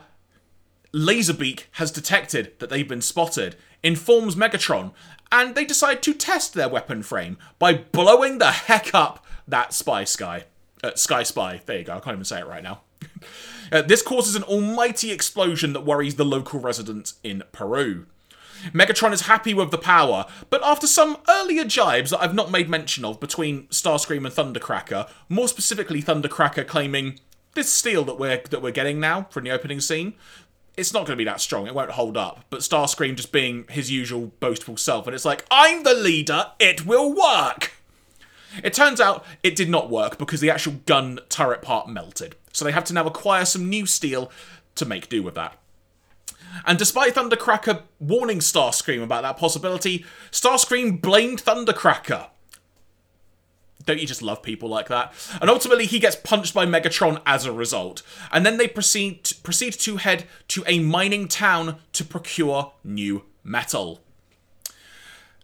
Laserbeak has detected that they've been spotted, informs Megatron, and they decide to test their weapon frame by blowing the heck up that Spy Sky. Uh, Sky Spy. There you go, I can't even say it right now. Uh, this causes an almighty explosion that worries the local residents in Peru. Megatron is happy with the power, but after some earlier jibes that I've not made mention of between Starscream and Thundercracker, more specifically Thundercracker claiming this steel that we're that we're getting now from the opening scene, it's not going to be that strong. It won't hold up. But Starscream just being his usual boastful self, and it's like, I'm the leader. It will work. It turns out it did not work because the actual gun turret part melted. So they have to now acquire some new steel to make do with that. And despite Thundercracker warning Starscream about that possibility, Starscream blamed Thundercracker. Don't you just love people like that? And ultimately, he gets punched by Megatron as a result. And then they proceed proceed to head to a mining town to procure new metal.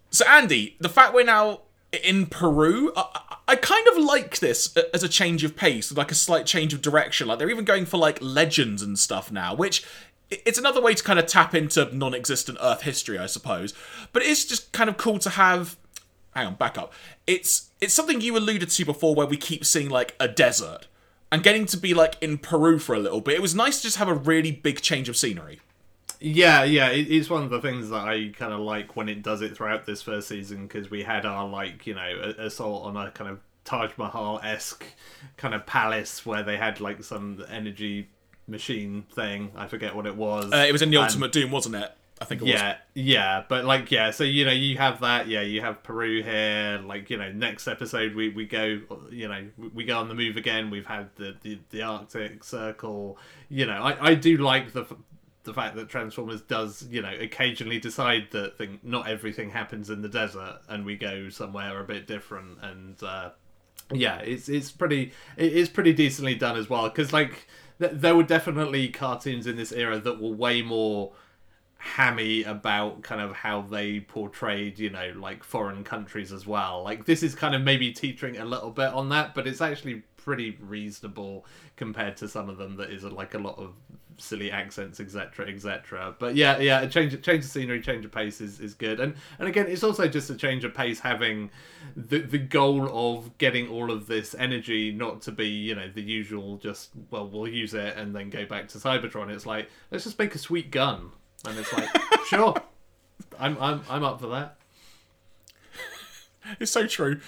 So, Andy, the fact we're now in Peru, I, I- kind of like this as a change of pace, like a slight change of direction. Like they're even going for like legends and stuff now, which it's another way to kind of tap into non-existent Earth history, I suppose. But it's just kind of cool to have. Hang on, back up. It's it's something you alluded to before, where we keep seeing like a desert and getting to be like in Peru for a little bit. It was nice to just have a really big change of scenery. Yeah, yeah, it's one of the things that I kind of like when it does it throughout this first season because we had our like you know assault on a kind of Taj Mahal esque kind of palace where they had like some energy machine thing. I forget what it was. Uh, it was in the And- Ultimate Doom, wasn't it? I think it yeah, yeah, but like yeah, so you know you have that, yeah, you have Peru here. Like you know, next episode we, we go, you know, we go on the move again. We've had the the, the Arctic Circle. You know, I, I do like the the fact that Transformers does you know occasionally decide that thing, not everything happens in the desert, and we go somewhere a bit different. And uh, yeah, it's it's pretty it is pretty decently done as well because like there were definitely cartoons in this era that were way more hammy about kind of how they portrayed, you know, like foreign countries as well. Like this is kind of maybe teetering a little bit on that, but it's actually pretty reasonable compared to some of them that is like a lot of silly accents, etc., etc. But yeah, yeah, a change, change of scenery, change of pace is, is good, and and again, it's also just a change of pace, having the the goal of getting all of this energy not to be you know the usual just well we'll use it and then go back to Cybertron. It's like let's just make a sweet gun and it's like, sure, I'm I'm I'm up for that. It's so true.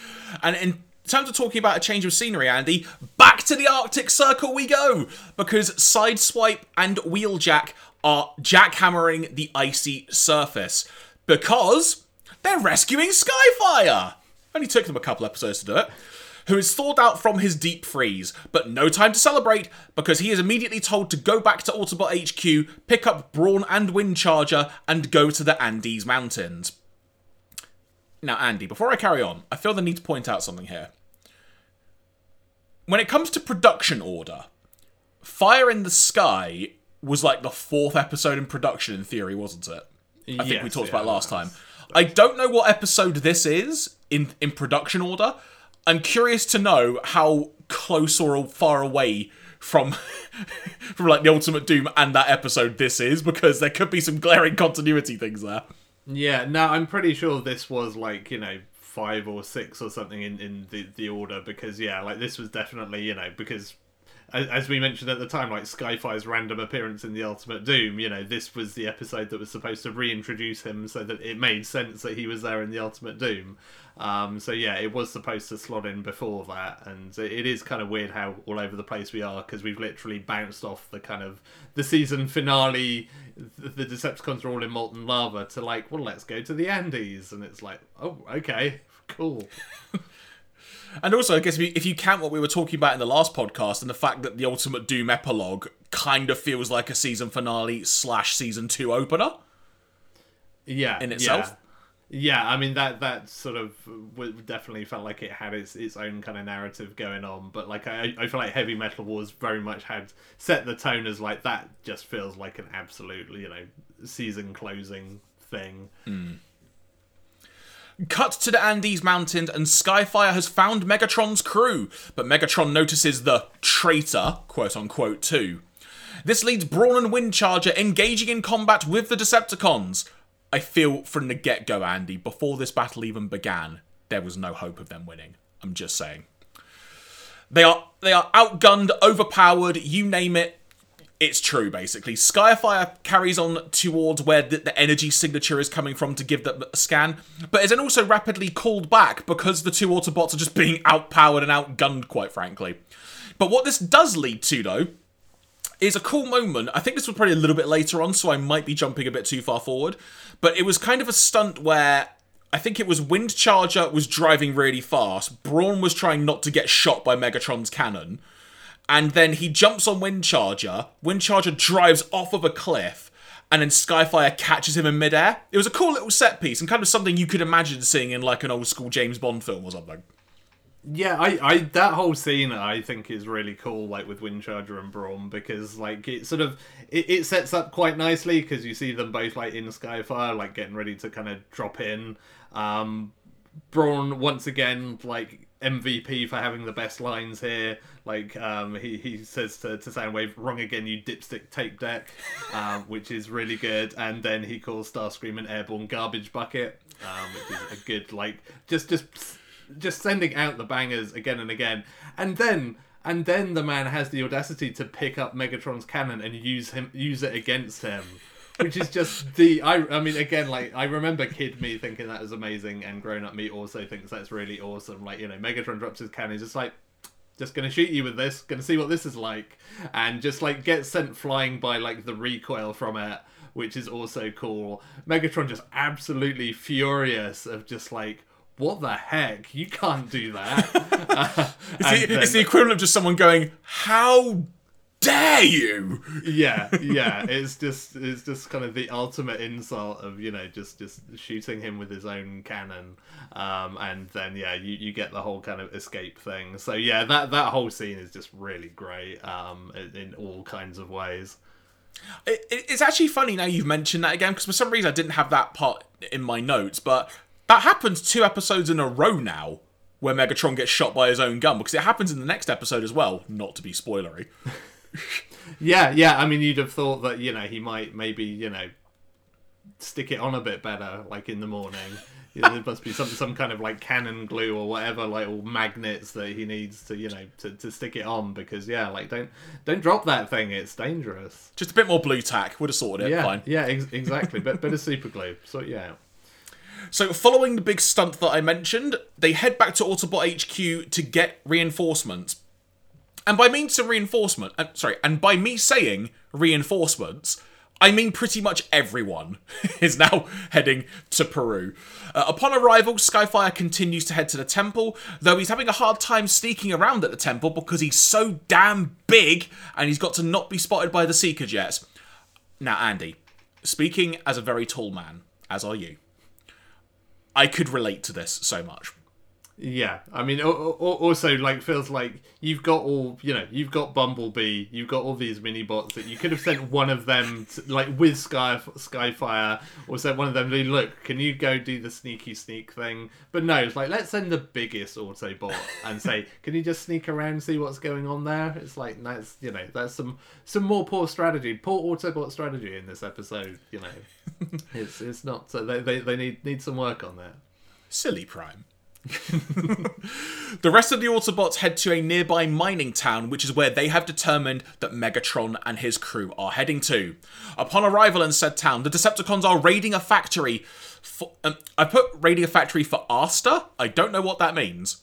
And and in terms of talking about a change of scenery, Andy, back to the Arctic Circle we go because Sideswipe and Wheeljack are jackhammering the icy surface because they're rescuing Skyfire. Only took them a couple episodes to do it who is thawed out from his deep freeze, but no time to celebrate because he is immediately told to go back to Autobot HQ, pick up Brawn and Windcharger, and go to the Andes Mountains. Now, Andy, before I carry on, I feel the need to point out something here. When it comes to production order, Fire in the Sky was like the fourth episode in production in theory, wasn't it? I think we talked yeah, about last time. I don't know what episode this is in in production order, I'm curious to know how close or far away from from like the Ultimate Doom and that episode this is because there could be some glaring continuity things there. Yeah, no, I'm pretty sure this was like you know five or six or something in in the the order because yeah, like this was definitely you know because as we mentioned at the time, like Skyfire's random appearance in the Ultimate Doom, you know, this was the episode that was supposed to reintroduce him so that it made sense that he was there in the Ultimate Doom. Um, so yeah, it was supposed to slot in before that, and it is kind of weird how all over the place we are because we've literally bounced off the kind of the season finale. The Decepticons are all in molten lava to like, well, let's go to the Andes, and it's like, oh, okay, cool. And also, I guess if you, if you count what we were talking about in the last podcast and the fact that the Ultimate Doom epilogue kind of feels like a season finale slash season two opener. Yeah. In itself. Yeah. Yeah, I mean that that sort of definitely felt like it had its its own kind of narrative going on, but like I I feel like Heavy Metal Wars very much had set the tone as like that just feels like an absolute you know season closing thing. Mm. Cut to the Andes Mountains, and Skyfire has found Megatron's crew, but Megatron notices the traitor, quote unquote, too. This leads Brawn and Windcharger engaging in combat with the Decepticons. I feel from the get go, Andy, before this battle even began, there was no hope of them winning. I'm just saying. They are they are outgunned, overpowered, you name it, it's true, basically. Skyfire carries on towards where the, the, energy signature is coming from to give the, scan, but is then also rapidly called back because the two Autobots are just being outpowered and outgunned, quite frankly. But what this does lead to, though, is a cool moment. I think this was probably a little bit later on, so I might be jumping a bit too far forward. But it was kind of a stunt where I think it was Windcharger was driving really fast. Brawn was trying not to get shot by Megatron's cannon and then he jumps on Windcharger. Windcharger drives off of a cliff, and then Skyfire catches him in midair. It was a cool little set piece and kind of something you could imagine seeing in like an old school James Bond film or something. Yeah, I, I that whole scene I think is really cool, like with Windcharger and Brawn, because like it sort of it, it sets up quite nicely because you see them both like in Skyfire, like getting ready to kind of drop in. Um, Brawn once again like MVP for having the best lines here. Like um, he he says to to Soundwave, "Wrong again, you dipstick tape deck," um, which is really good. And then he calls Starscream an airborne garbage bucket, um, which is a good like just just just sending out the bangers again and again. And then and then the man has the audacity to pick up Megatron's cannon and use him use it against him which is just the I I mean again like I remember kid me thinking that was amazing and grown up me also thinks that's really awesome like you know Megatron drops his cannon just like just gonna shoot you with this gonna see what this is like and just like get sent flying by like the recoil from it which is also cool. Megatron just absolutely furious of just like, what the heck? You can't do that. Uh, It's, the, then- it's the equivalent of just someone going, "How dare you!" yeah, yeah. It's just it's just kind of the ultimate insult of you know just just shooting him with his own cannon, um, and then yeah, you, you get the whole kind of escape thing. So yeah, that that whole scene is just really great um, in, in all kinds of ways. It, it- it's actually funny now you've mentioned that again because for some reason I didn't have that part in my notes, but that happens two episodes in a row now where Megatron gets shot by his own gun because it happens in the next episode as well. Not to be spoilery. Yeah, yeah. I mean, you'd have thought that you know he might maybe you know stick it on a bit better, like in the morning. You know, there must be some some kind of like cannon glue or whatever, like all magnets that he needs to you know to, to stick it on because yeah, like don't don't drop that thing. It's dangerous. Just a bit more blue tack would have sorted it. Yeah, Fine. yeah, ex- exactly. but bit of super glue. So yeah. So, following the big stunt that I mentioned, they head back to Autobot HQ to get reinforcements. And by means of reinforcement, uh, sorry, and by me saying reinforcements, I mean pretty much everyone is now heading to Peru. Uh, upon arrival, Skyfire continues to head to the temple, though he's having a hard time sneaking around at the temple because he's so damn big and he's got to not be spotted by the Seeker jets. Now, Andy, speaking as a very tall man, as are you, I could relate to this so much. Yeah, I mean, al- al- also like feels like you've got all you know, you've got Bumblebee, you've got all these mini bots that you could have sent one of them to, like with Sky Skyfire, or sent one of them. Look, can you go do the sneaky sneak thing? But no, it's like let's send the biggest Autobot and say, can you just sneak around and see what's going on there? It's like that's you know that's some some more poor strategy, poor Autobot strategy in this episode. You know, it's it's not so they they, they need need some work on that. Silly Prime. The rest of the Autobots head to a nearby mining town, which is where they have determined that Megatron and his crew are heading to. Upon arrival in said town, the Decepticons are raiding a factory. For, um, I put raiding a factory for Asta. I don't know what that means.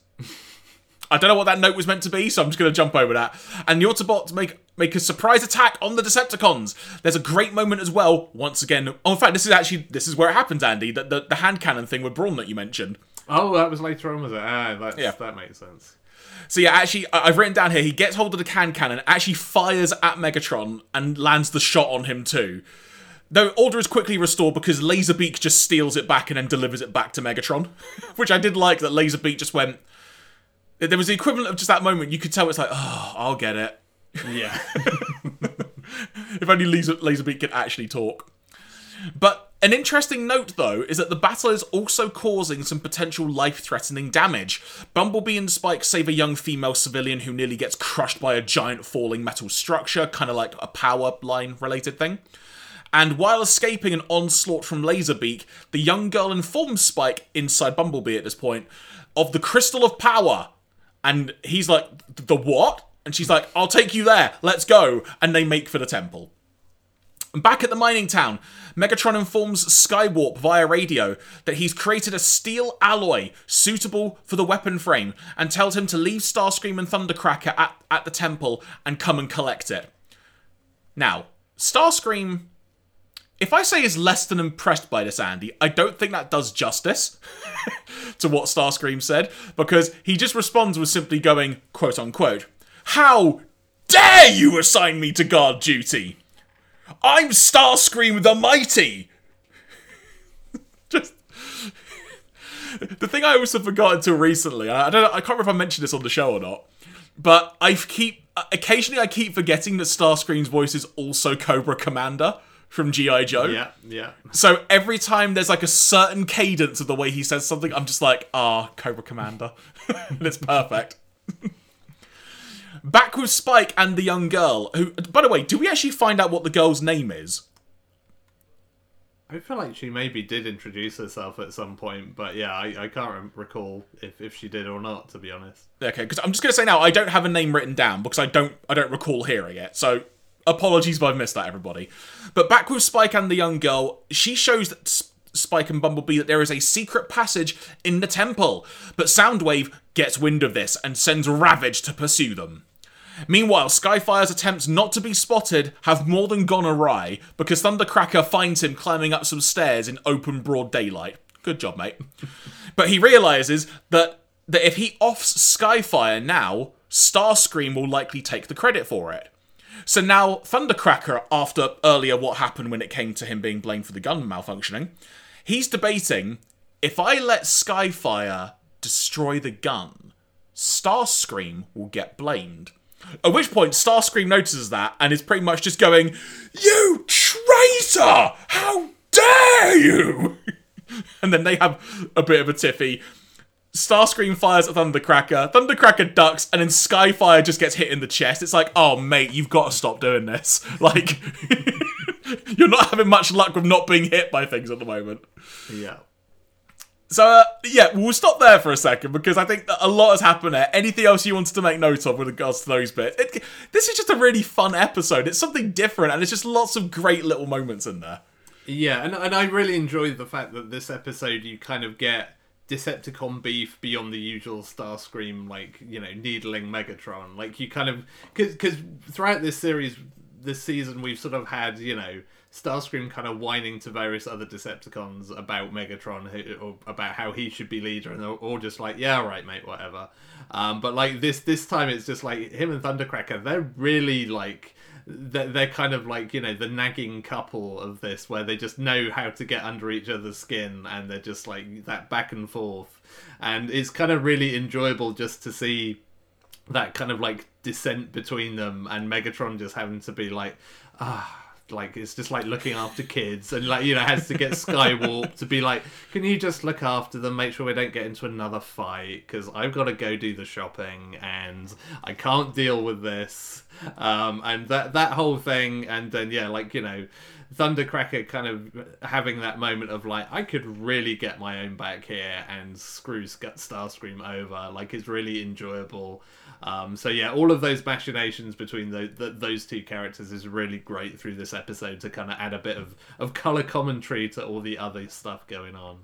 I don't know what that note was meant to be, so I'm just going to jump over that. And the Autobots make make a surprise attack on the Decepticons. There's a great moment as well. Once again, oh, in fact, this is actually this is where it happens, Andy. The the, the hand cannon thing with Brawn that you mentioned. Oh, that was later on, was it? Ah, that's, Yeah. that makes sense. So yeah, actually, I've written down here. He gets hold of the can cannon, actually fires at Megatron, and lands the shot on him too. Though order is quickly restored because Laserbeak just steals it back and then delivers it back to Megatron, which I did like. That Laserbeak just went. There was the equivalent of just that moment. You could tell it's like, oh, I'll get it. Yeah. If only Laser, Laserbeak could actually talk. But an interesting note, though, is that the battle is also causing some potential life threatening damage. Bumblebee and Spike save a young female civilian who nearly gets crushed by a giant falling metal structure, kind of like a power line related thing. And while escaping an onslaught from Laserbeak, the young girl informs Spike, inside Bumblebee at this point, of the Crystal of Power. And he's like, The what? And she's like, I'll take you there, let's go. And they make for the temple. Back at the mining town, Megatron informs Skywarp via radio that he's created a steel alloy suitable for the weapon frame and tells him to leave Starscream and Thundercracker at, at the temple and come and collect it. Now, Starscream, if I say is less than impressed by this, Andy, I don't think that does justice to what Starscream said because he just responds with simply going, quote unquote, How dare you assign me to guard duty? I'm Starscream the Mighty. Just the thing I also forgot until recently. I don't. Know, I can't remember if I mentioned this on the show or not. But I keep occasionally I keep forgetting that Starscream's voice is also Cobra Commander from GI Joe. yeah, yeah. So every time there's like a certain cadence of the way he says something, I'm just like, ah, Cobra Commander. and it's perfect. Back with Spike and the young girl, who, by the way, do we actually find out what the girl's name is? I feel like she maybe did introduce herself at some point, but yeah, I, I can't rem- recall if, if she did or not, to be honest. Okay, because I'm just gonna say now, I don't have a name written down because I don't, I don't recall hearing it. So apologies if I've missed that, everybody. But back with Spike and the young girl, she shows that S- Spike and Bumblebee that there is a secret passage in the temple, but Soundwave gets wind of this and sends Ravage to pursue them. Meanwhile, Skyfire's attempts not to be spotted have more than gone awry because Thundercracker finds him climbing up some stairs in open broad daylight. Good job, mate. But he realizes that, that if he offs Skyfire now, Starscream will likely take the credit for it. So now Thundercracker, after earlier what happened when it came to him being blamed for the gun malfunctioning, he's debating if I let Skyfire destroy the gun, Starscream will get blamed. At which point, Starscream notices that and is pretty much just going, You traitor! How dare you! and then they have a bit of a tiffy. Starscream fires at Thundercracker. Thundercracker ducks, and then Skyfire just gets hit in the chest. It's like, oh, mate, you've got to stop doing this. Like, you're not having much luck with not being hit by things at the moment. Yeah. So, uh, yeah, we'll stop there for a second because I think that a lot has happened there. Anything else you wanted to make note of with regards to those bits? It, this is just a really fun episode. It's something different, and it's just lots of great little moments in there. Yeah, and, and I really enjoyed the fact that this episode you kind of get Decepticon beef beyond the usual Starscream, like, you know, needling Megatron. Like, you kind of. Because throughout this series, this season, we've sort of had, you know, Starscream kind of whining to various other Decepticons about Megatron or about how he should be leader, and they're all just like, "Yeah, right, mate, whatever." Um, but like this this time, it's just like him and Thundercracker. They're really like they're, they're kind of like you know the nagging couple of this, where they just know how to get under each other's skin, and they're just like that back and forth, and it's kind of really enjoyable just to see that kind of like descent between them, and Megatron just having to be like, ah like it's just like looking after kids and like you know has to get Skywarp to be like can you just look after them make sure we don't get into another fight? Because i've got to go do the shopping and i can't deal with this. Um and that that whole thing and then yeah like you know thundercracker kind of having that moment of like i could really get my own back here and screw starscream over like it's really enjoyable um, so yeah, all of those machinations between the, the, those two characters is really great through this episode to kind of add a bit of, of color commentary to all the other stuff going on.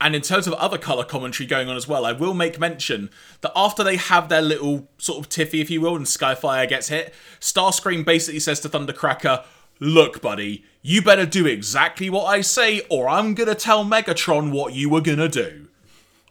And in terms of other colour commentary going on as well, I will make mention that after they have their little sort of tiffy, if you will, and Skyfire gets hit, Starscream basically says to Thundercracker, Look, buddy, you better do exactly what I say, or I'm gonna tell Megatron what you were gonna do.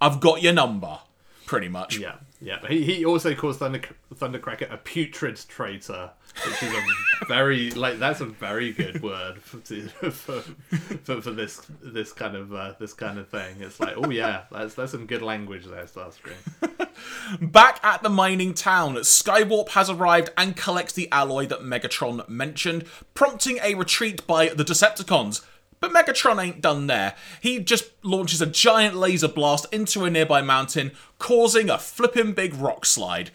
I've got your number, pretty much. Yeah. Yeah, he, he also calls Thunder, Thundercracker a putrid traitor, which is a very like that's a very good word for for, for, for this this kind of uh, this kind of thing. It's like, oh yeah, that's that's some good language there, Starscream. Back at the mining town, Skywarp has arrived and collects the alloy that Megatron mentioned, prompting a retreat by the Decepticons. But Megatron ain't done there. He just launches a giant laser blast into a nearby mountain, causing a flippin' big rock slide.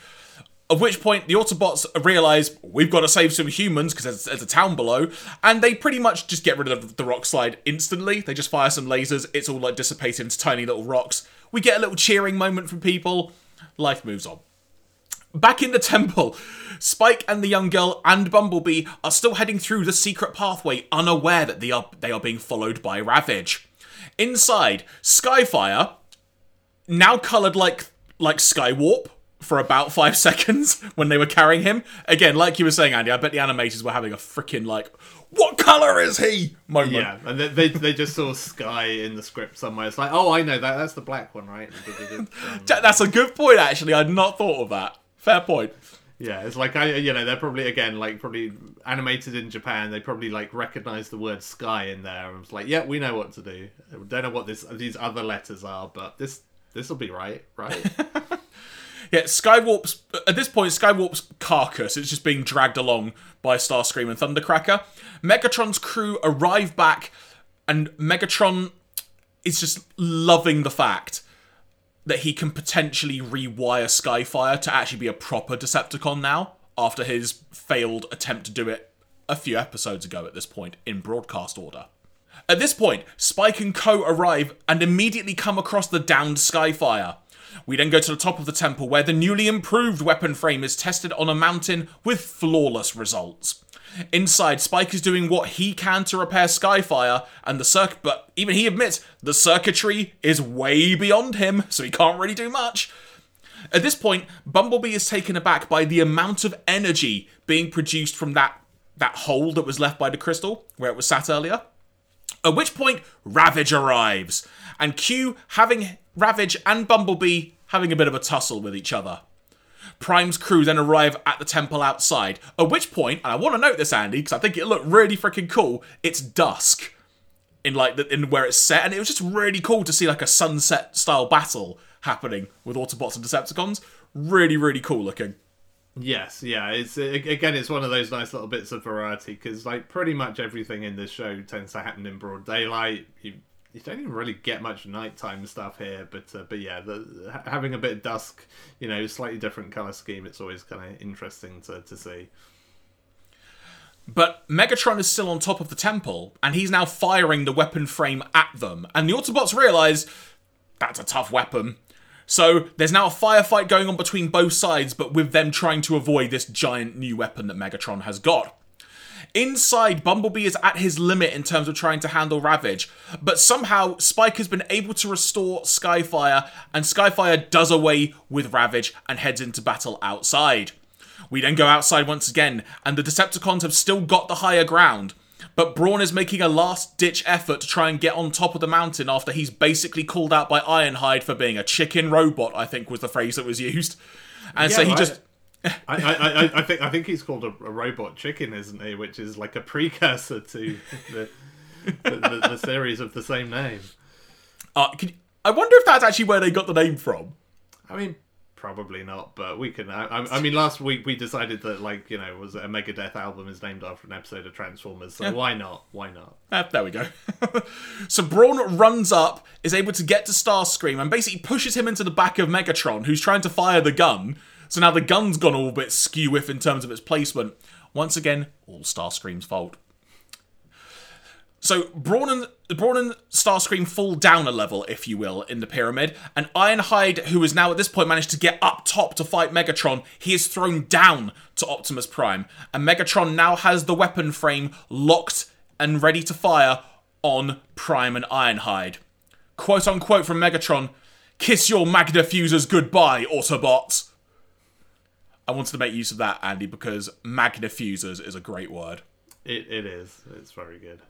At which point, the Autobots realise we've got to save some humans because there's, there's, a town below, and they pretty much just get rid of the rock slide instantly. They just fire some lasers, it's all like dissipated into tiny little rocks. We get a little cheering moment from people. Life moves on. Back in the temple, Spike and the young girl and Bumblebee are still heading through the secret pathway, unaware that they are they are being followed by Ravage. Inside, Skyfire, now coloured like like Skywarp for about five seconds when they were carrying him. Again, like you were saying, Andy, I bet the animators were having a freaking like, what colour is he? moment. Yeah, and they, they, they just saw Sky in the script somewhere. It's like, oh, I know that. That's the black one, right? Um, that's a good point, actually. I'd not thought of that. Fair point. Yeah, it's like I, you know, they're probably again like probably animated in Japan. They probably like recognize the word sky in there. and it's like, yeah, we know what to do. We don't know what this these other letters are, but this this will be right, right? yeah, Skywarp's at this point, Skywarp's carcass is just being dragged along by Starscream and Thundercracker. Megatron's crew arrive back, and Megatron is just loving the fact that he can potentially rewire Skyfire to actually be a proper Decepticon now after his failed attempt to do it a few episodes ago at this point in broadcast order. At this point, Spike and Co arrive and immediately come across the downed Skyfire. We then go to the top of the temple where the newly improved weapon frame is tested on a mountain with flawless results. Inside, Spike is doing what he can to repair Skyfire, and the circuit, but even he admits the circuitry is way beyond him, so he can't really do much. At this point, Bumblebee is taken aback by the amount of energy being produced from that that hole that was left by the crystal where it was sat earlier. At which point, Ravage arrives, and Q having Ravage and Bumblebee having a bit of a tussle with each other. Prime's crew then arrive at the temple outside, at which point, and I want to note this, Andy, because I think it looked really freaking cool, it's dusk in like the, in where it's set, and it was just really cool to see like a sunset style battle happening with Autobots and Decepticons. Really, really cool looking. Yes, yeah. It's again, it's one of those nice little bits of variety because like pretty much everything in this show tends to happen in broad daylight. You you don't even really get much nighttime stuff here, but uh, but yeah, the, having a bit of dusk, you know, slightly different color scheme, it's always kind of interesting to to see. But Megatron is still on top of the temple, and he's now firing the weapon frame at them. And the Autobots realize that's a tough weapon. So there's now a firefight going on between both sides, but with them trying to avoid this giant new weapon that Megatron has got. Inside, Bumblebee is at his limit in terms of trying to handle Ravage, but somehow Spike has been able to restore Skyfire, and Skyfire does away with Ravage and heads into battle outside. We then go outside once again, and the Decepticons have still got the higher ground. But Brawn is making a last ditch effort to try and get on top of the mountain after he's basically called out by Ironhide for being a chicken robot, I think was the phrase that was used. And Yeah, so he right. just. I, I, I, think I think he's called a, a robot chicken, isn't he? Which is like a precursor to the the, the, the series of the same name. Uh, can, I wonder if that's actually where they got the name from. I mean, probably not, but we can. I, I- mean, last week we decided that, like, you know, was a Megadeth album is named after an episode of Transformers, so Yeah. why not? Why not? Ah, there we go. so Brawn runs up, is able to get to Starscream, and basically pushes him into the back of Megatron, who's trying to fire the gun. So now the gun's gone all a bit skew-whiff in terms of its placement. Once again, all Starscream's fault. So Brawn and Brawn and Starscream fall down a level, if you will, in the pyramid, and Ironhide, who has now at this point managed to get up top to fight Megatron, he is thrown down to Optimus Prime, and Megatron now has the weapon frame locked and ready to fire on Prime and Ironhide. Quote unquote from Megatron, "Kiss your Magna fusers goodbye, Autobots." I wanted to make use of that, Andy, because Magna fusers is a great word. It, it is. It's very good.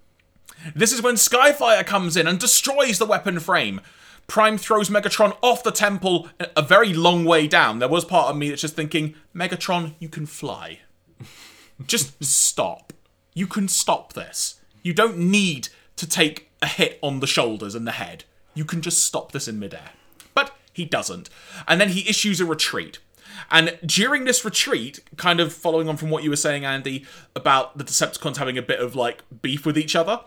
This is when Skyfire comes in and destroys the weapon frame. Prime throws Megatron off the temple a very long way down. There was part of me that's just thinking, Megatron, you can fly. just stop. You can stop this. You don't need to take a hit on the shoulders and the head. You can just stop this in midair. But he doesn't. And then he issues a retreat. And during this retreat, kind of following on from what you were saying, Andy, about the Decepticons having a bit of like beef with each other,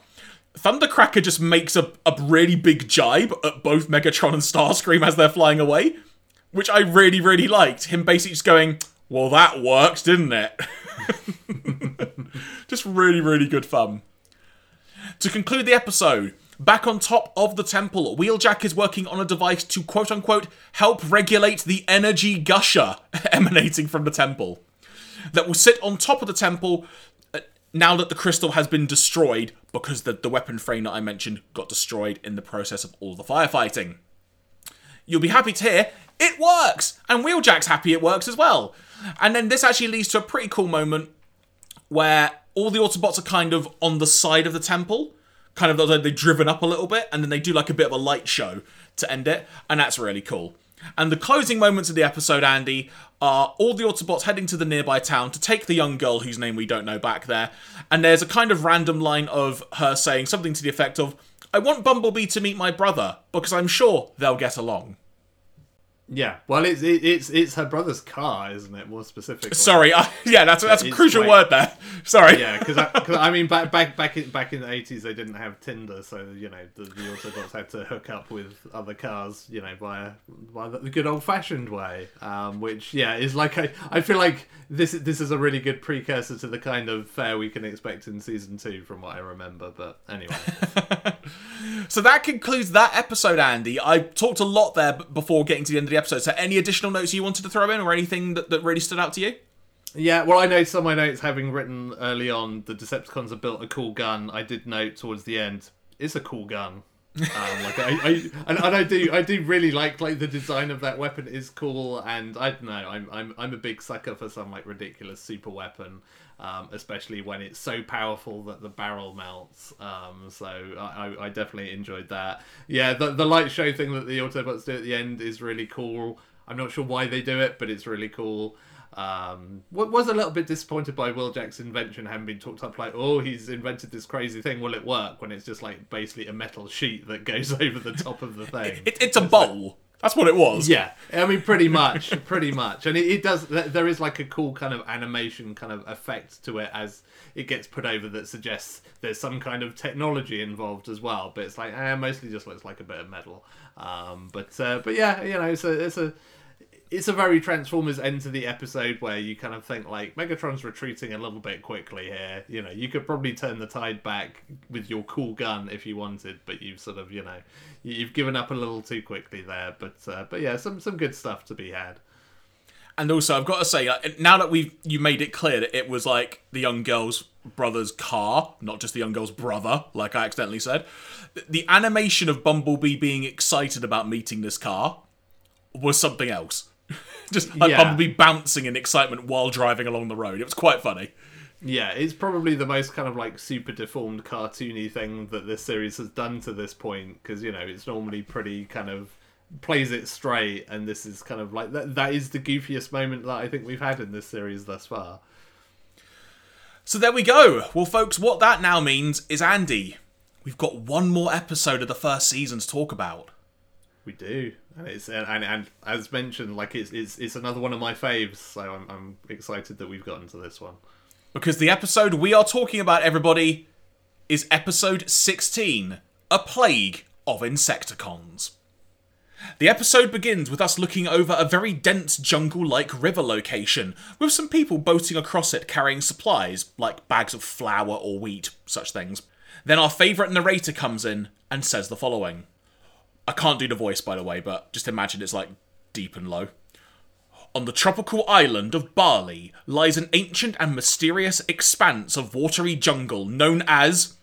Thundercracker just makes a, a really big jibe at both Megatron and Starscream as they're flying away, which I really, really liked. Him basically just going, Well, that worked, didn't it? just really, really good fun. To conclude the episode, back on top of the temple, Wheeljack is working on a device to quote unquote help regulate the energy gusher emanating from the temple that will sit on top of the temple uh, now that the crystal has been destroyed because the, the weapon frame that I mentioned got destroyed in the process of all the firefighting. You'll be happy to hear it works, and Wheeljack's happy it works as well. And then this actually leads to a pretty cool moment where all the Autobots are kind of on the side of the temple, kind of like they're driven up a little bit, and then they do like a bit of a light show to end it, and that's really cool. And the closing moments of the episode, Andy, are all the Autobots heading to the nearby town to take the young girl whose name we don't know back there. And there's a kind of random line of her saying something to the effect of, I want Bumblebee to meet my brother, because I'm sure they'll get along. Yeah. Well, it's it, it's it's her brother's car, isn't it? More specifically. Sorry, I, yeah, that's that's a crucial like- word there. Sorry. Yeah, because I, I mean, back back back in back in the eighties, they didn't have Tinder, so you know the, the Autobots had to hook up with other cars, you know, via via the good old fashioned way. Um, which yeah is like I, I feel like this this is a really good precursor to the kind of fare we can expect in season two, from what I remember. But anyway, So that concludes that episode, Andy. I talked a lot there before getting to the end of the episode. So any additional notes you wanted to throw in or anything that, that really stood out to you? yeah. Well, I noticed on my notes, having written early on, the Decepticons have built a cool gun. I did note towards the end, it's a cool gun. Um, like I, I and, and I do I do really like like the design of that weapon is cool and I don't know I'm I'm I'm a big sucker for some like ridiculous super weapon um, especially when it's so powerful that the barrel melts um, so I, I definitely enjoyed that yeah the the light show thing that the Autobots do at the end is really cool I'm not sure why they do it but it's really cool um, was a little bit disappointed by Wheeljack's invention having been talked up like, oh, he's invented this crazy thing. Will it work? When it's just like basically a metal sheet that goes over the top of the thing. It, it's a bowl. That's what it was. Yeah, I mean, pretty much, pretty much, and it, it, does. There is like a cool kind of animation kind of effect to it as it gets put over that suggests there's some kind of technology involved as well. But it's like, eh, mostly just looks like a bit of metal. Um, but uh, but yeah, you know, it's a it's a it's a very Transformers end to the episode where you kind of think like Megatron's retreating a little bit quickly here. You know, you could probably turn the tide back with your cool gun if you wanted, but you've sort of you know you've given up a little too quickly there. But uh, but yeah, some some good stuff to be had. And also, I've got to say, now that we've you made it clear that it was like the young girl's brother's car, not just the young girl's brother, like I accidentally said, the animation of Bumblebee being excited about meeting this car was something else just like yeah. Bumblebee bouncing in excitement while driving along the road. It was quite funny. Yeah, it's probably the most kind of like super deformed cartoony thing that this series has done to this point because you know it's normally pretty kind of plays it straight and this is kind of like that that is the goofiest moment that I think we've had in this series thus far. So there we go. Well folks, what that now means is Andy, we've got one more episode of the first season to talk about. We do and it's and, and, and as mentioned, like it's, it's it's another one of my faves. So I'm I'm excited that we've gotten to this one because the episode we are talking about, everybody, is episode 16, a plague of Insecticons. The episode begins with us looking over a very dense jungle like river location, with some people boating across it carrying supplies, like bags of flour or wheat, such things. Then our favourite narrator comes in and says the following I can't do the voice, by the way, but just imagine it's like deep and low. On the tropical island of Bali lies an ancient and mysterious expanse of watery jungle known as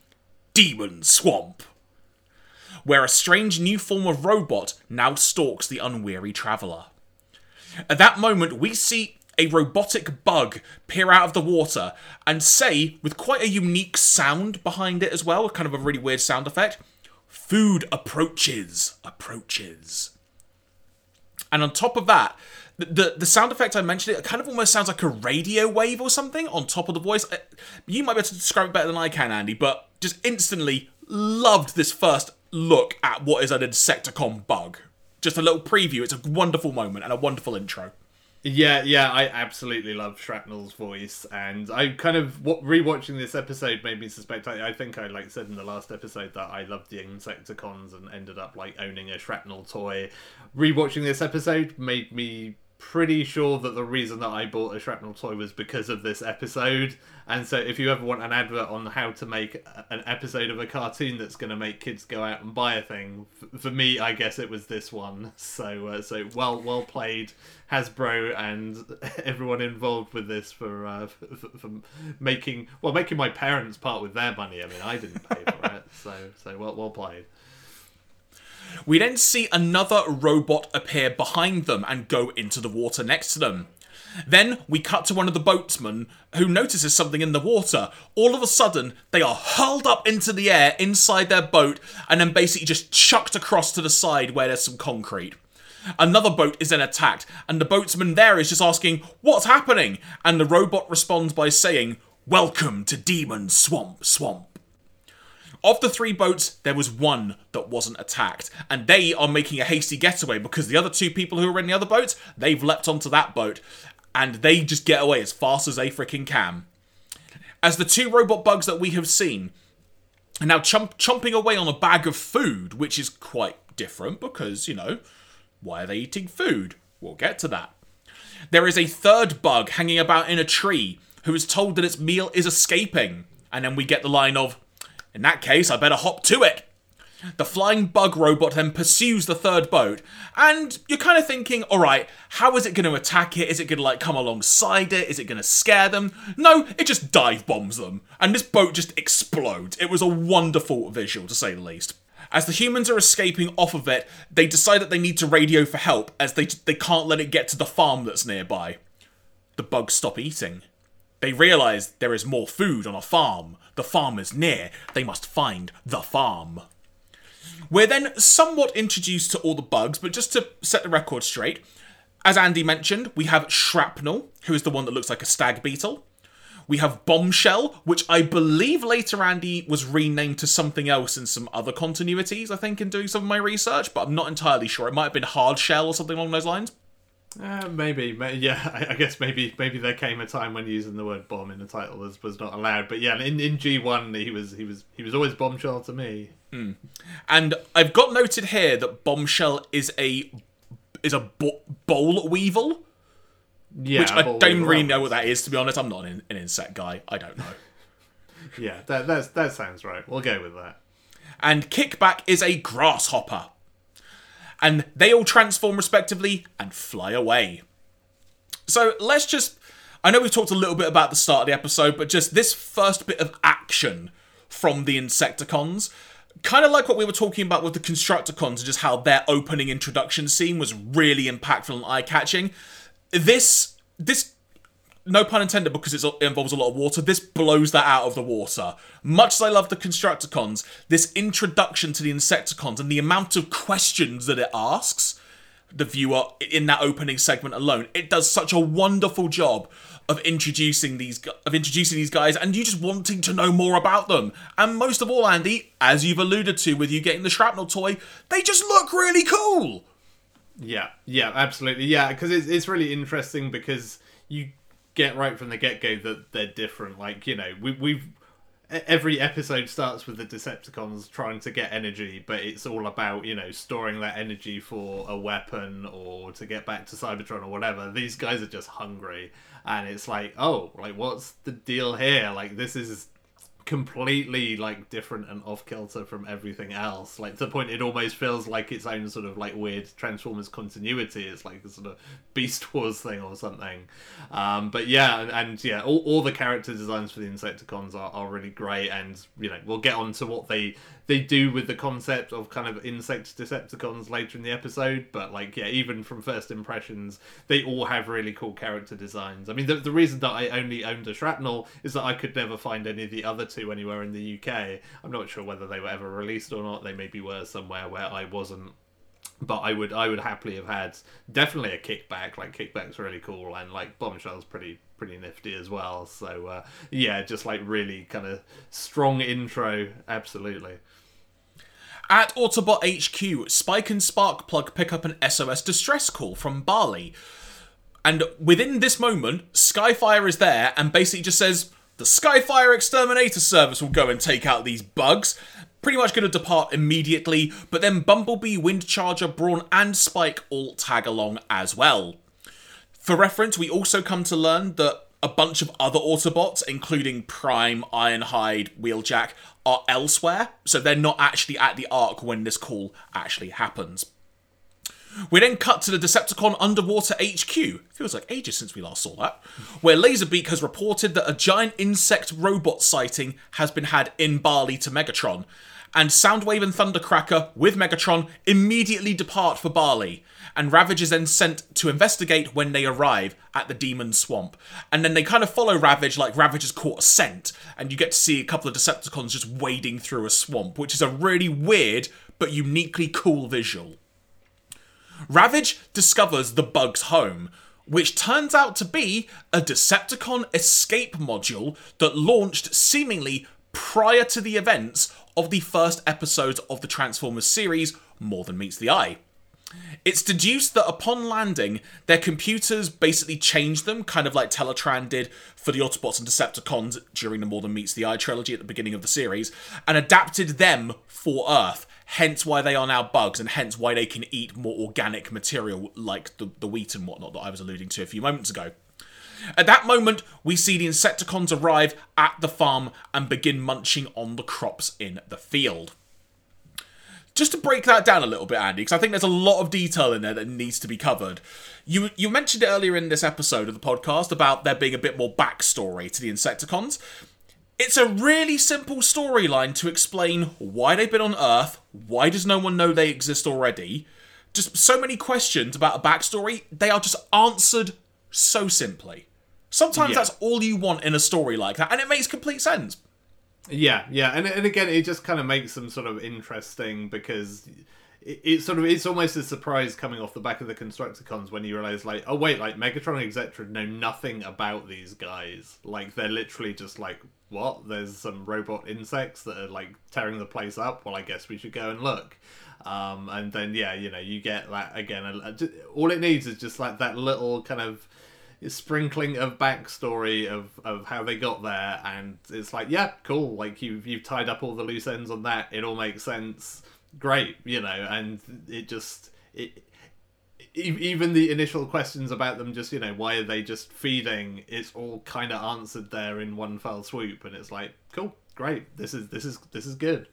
Demon Swamp, where a strange new form of robot now stalks the unweary traveller. At that moment, we see a robotic bug peer out of the water and say, with quite a unique sound behind it as well, kind of a really weird sound effect, Food approaches, approaches. And on top of that, the the sound effect I mentioned, it kind of almost sounds like a radio wave or something on top of the voice. Uh, you might be able to describe it better than I can, Andy, but just instantly loved this first look at what is an Insecticon bug. Just a little preview. It's a wonderful moment and a wonderful intro. Yeah, yeah, I absolutely love Shrapnel's voice, and I kind of rewatching this episode made me suspect. I, I, think I like said in the last episode that I loved the Insecticons and ended up like owning a Shrapnel toy. Rewatching this episode made me pretty sure that the reason that I bought a shrapnel toy was because of this episode. And so, if you ever want an advert on how to make an episode of a cartoon that's going to make kids go out and buy a thing, for me, I guess it was this one. So, uh, so well, well played, Hasbro and everyone involved with this for, uh, for, for making well making my parents part with their money. I mean, I didn't pay for it, so so well, well played. We then see another robot appear behind them and go into the water next to them. Then we cut to one of the boatsmen who notices something in the water. All of a sudden, they are hurled up into the air inside their boat and then basically just chucked across to the side where there's some concrete. Another boat is then attacked, and the boatsman there is just asking, What's happening? And the robot responds by saying, Welcome to Demon Swamp Swamp. Of the three boats, there was one that wasn't attacked, and they are making a hasty getaway because the other two people who are in the other boats, they've leapt onto that boat, and they just get away as fast as they freaking can. As the two robot bugs that we have seen are now chomp- chomping away on a bag of food, which is quite different because, you know, why are they eating food? We'll get to that. There is a third bug hanging about in a tree who is told that its meal is escaping, and then we get the line of, in that case, I better hop to it. The flying bug robot then pursues the third boat, and you're kind of thinking, alright, how is it going to attack it? Is it going to like come alongside it? Is it going to scare them? No, it just dive bombs them, and this boat just explodes. It was a wonderful visual, to say the least. As the humans are escaping off of it, they decide that they need to radio for help as they they can't let it get to the farm that's nearby. The bugs stop eating. They realize there is more food on a farm. The farm is near. They must find the farm. We're then somewhat introduced to all the bugs, but just to set the record straight, as Andy mentioned, we have Shrapnel, who is the one that looks like a stag beetle. We have Bombshell, which I believe later Andy was renamed to something else in some other continuities, I think, in doing some of my research, but I'm not entirely sure. It might have been Hardshell or something along those lines. Uh, maybe, may, yeah. I, I, guess maybe maybe there came a time when using the word bomb in the title was, was not allowed. But yeah, in, in G one he was he was he was always bombshell to me. Mm. And I've got noted here that bombshell is a is a bo- boll weevil. Yeah, which I don't really know what that is. To be honest, I'm not an, an insect guy. I don't know. yeah, that that's, that sounds right. We'll go with that. And kickback is a grasshopper and they all transform respectively and fly away. So let's just. I know we've talked a little bit about the start of the episode, but just this first bit of action from the Insecticons, kind of like what we were talking about with the Constructicons, and just how their opening introduction scene was really impactful and eye catching. This this no pun intended because it involves a lot of water, this blows that out of the water. Much as I love the Constructicons, this introduction to the Insecticons and the amount of questions that it asks the viewer in that opening segment alone, it does such a wonderful job of introducing these of introducing these guys and you just wanting to know more about them. And most of all, Andy, as you've alluded to with you getting the shrapnel toy, they just look really cool. Yeah, yeah, absolutely. Yeah, because it's it's really interesting because you get right from the get go that they're different. Like you know, we, we've every episode starts with the Decepticons trying to get energy, but it's all about you know storing that energy for a weapon or to get back to Cybertron or whatever. These guys are just hungry, and it's like, oh, like what's the deal here? Like this is completely like different and off kilter from everything else. Like to the point it almost feels like its own sort of like weird Transformers continuity. It's like a sort of Beast Wars thing or something. Um, but yeah, and, and, yeah, all, all the character designs for the Insecticons are, are really great, and you know we'll get on to what they they do with the concept of kind of insect Decepticons later in the episode. But like yeah, even from first impressions, they all have really cool character designs. I mean, the, the reason that I only owned a Shrapnel is that I could never find any of the other two anywhere in the UK. I'm not sure whether they were ever released or not. They maybe were somewhere where I wasn't but I would I would happily have had definitely a kickback. Like kickback's really cool, and like bombshell's pretty pretty nifty as well. So uh, yeah, just like really kind of strong intro, absolutely. At Autobot HQ, Spike and Sparkplug pick up an SOS distress call from Bali. And within this moment, Skyfire is there and basically just says, The Skyfire Exterminator Service will go and take out these bugs. Pretty much going to depart immediately, but then Bumblebee, Windcharger, Brawn, and Spike all tag along as well. For reference, we also come to learn that a bunch of other Autobots, including Prime, Ironhide, Wheeljack, are elsewhere, so they're not actually at the Ark when this call actually happens. We then cut to the Decepticon Underwater HQ. Feels like ages since we last saw that. Where Laserbeak has reported that a giant insect robot sighting has been had in Bali to Megatron. And Soundwave and Thundercracker, with Megatron, immediately depart for Bali, and Ravage is then sent to investigate when they arrive at the Demon Swamp. And then they kind of follow Ravage like Ravage has caught a scent, and you get to see a couple of Decepticons just wading through a swamp, which is a really weird but uniquely cool visual. Ravage discovers the bug's home, which turns out to be a Decepticon escape module that launched seemingly prior to the events of the first episode of the Transformers series, More Than Meets the Eye. It's deduced that upon landing, their computers basically changed them, kind of like Teletraan did for the Autobots and Decepticons during the More Than Meets the Eye trilogy at the beginning of the series, and adapted them for Earth. Hence why they are now bugs, and hence why they can eat more organic material like the, the wheat and whatnot that I was alluding to a few moments ago. At that moment, we see the Insecticons arrive at the farm and begin munching on the crops in the field just to break that down a little bit, Andy, because I think there's a lot of detail in there that needs to be covered. You you mentioned earlier in this episode of the podcast about there being a bit more backstory to the Insecticons. It's a really simple storyline to explain why they've been on Earth, why does no one know they exist already. Just so many questions about a backstory, they are just answered so simply. Sometimes Yeah. that's all you want in a story like that, and it makes complete sense. Yeah, yeah, and and again, it just kind of makes them sort of interesting because it, it's sort of it's almost a surprise coming off the back of the Constructicons when you realize like, oh wait, like Megatron and Etc know nothing about these guys. Like they're literally just like, what? There's some robot insects that are like tearing the place up. Well, I guess we should go and look. Um, and then yeah, you know, you get that again. a- a- ju- All it needs is just like that little kind of sprinkling of backstory of, of how they got there and it's like yeah cool like you've you've tied up all the loose ends on that it all makes sense great you know and it just it even the initial questions about them just you know why are they just feeding it's all kind of answered there in one fell swoop and it's like cool great this is this is this is good.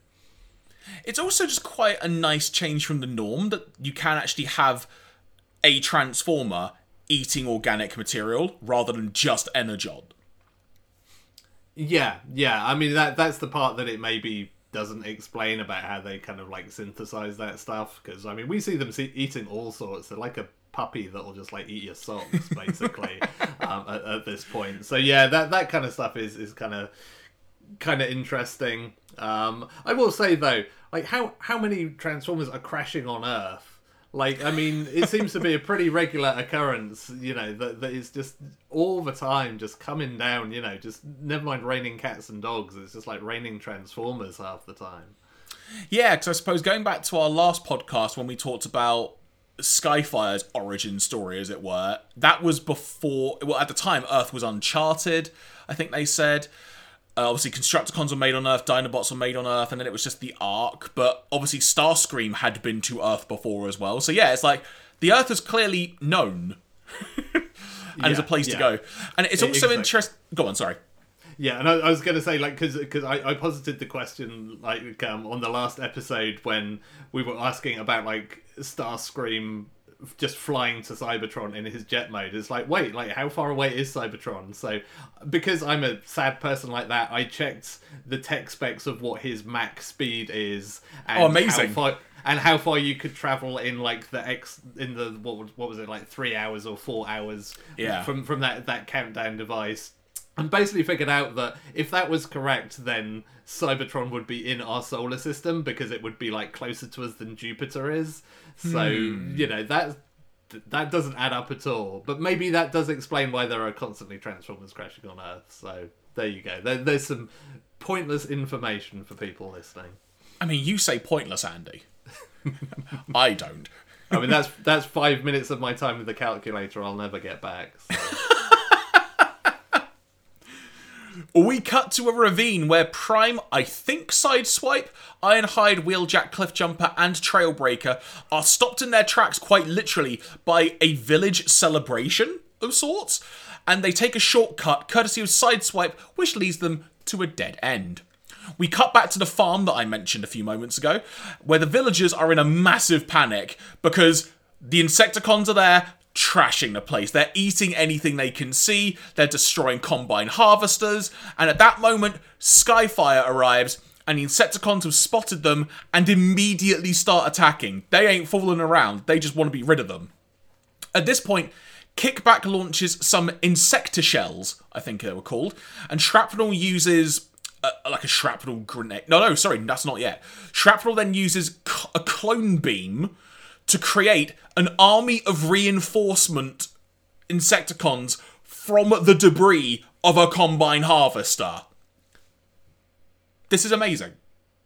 It's also just quite a nice change from the norm that you can actually have a transformer eating organic material rather than just energon. Yeah, yeah. I mean that that's the part that it maybe doesn't explain about how they kind of like synthesize that stuff because I mean we see them see, eating all sorts. They're like a puppy that'll just like eat your socks basically um, at, at this point. So yeah, that that kind of stuff is is kind of kind of interesting. Um, I will say though, like how how many transformers are crashing on Earth? Like, I mean, it seems to be a pretty regular occurrence, you know, that, that is just all the time just coming down, you know, just never mind raining cats and dogs, it's just like raining transformers half the time. Yeah, because I suppose going back to our last podcast when we talked about Skyfire's origin story, as it were, that was before. Well, at the time, Earth was uncharted. I think they said. Uh, obviously, Constructicons were made on Earth, Dinobots were made on Earth, and then it was just the Ark. But obviously, Starscream had been to Earth before as well. So yeah, it's like the Earth is clearly known and is a Yeah, place to go. And it's also exactly. interesting. Go on, sorry. Yeah, and I, I was going to say, like, because I, I posited the question, like, um, on the last episode when we were asking about, like, Starscream just flying to Cybertron in his jet mode. It's like, wait, like, how far away is Cybertron? So, because I'm a sad person like that, I checked the tech specs of what his max speed is. And Oh, amazing. How far, and how far you could travel in like the X in the what was what was it like three hours or four hours Yeah. from from that that countdown device and basically figured out that if that was correct then Cybertron would be in our solar system because it would be like closer to us than Jupiter is so hmm. you know that that doesn't add up at all but maybe that does explain why there are constantly transformers crashing on earth so there you go there, there's some pointless information for people listening I mean, you say pointless, Andy. I don't. I mean that's that's five minutes of my time with the calculator I'll never get back. so. We cut to a ravine where Prime, I think Sideswipe, Ironhide, Wheeljack, Cliffjumper, and Trailbreaker are stopped in their tracks quite literally by a village celebration of sorts, and they take a shortcut courtesy of Sideswipe, which leads them to a dead end. We cut back to the farm that I mentioned a few moments ago, where the villagers are in a massive panic because the Insecticons are there, trashing the place. They're eating anything they can see, they're destroying combine harvesters, and at that moment, Skyfire arrives, and the Insecticons have spotted them and immediately start attacking. They ain't fooling around, they just want to be rid of them. At this point, Kickback launches some insector shells, I think they were called, and Shrapnel uses uh, like a shrapnel grenade. No, no, sorry, that's not yet. Shrapnel then uses c- a clone beam to create an army of reinforcement Insecticons from the debris of a combine harvester. This is amazing.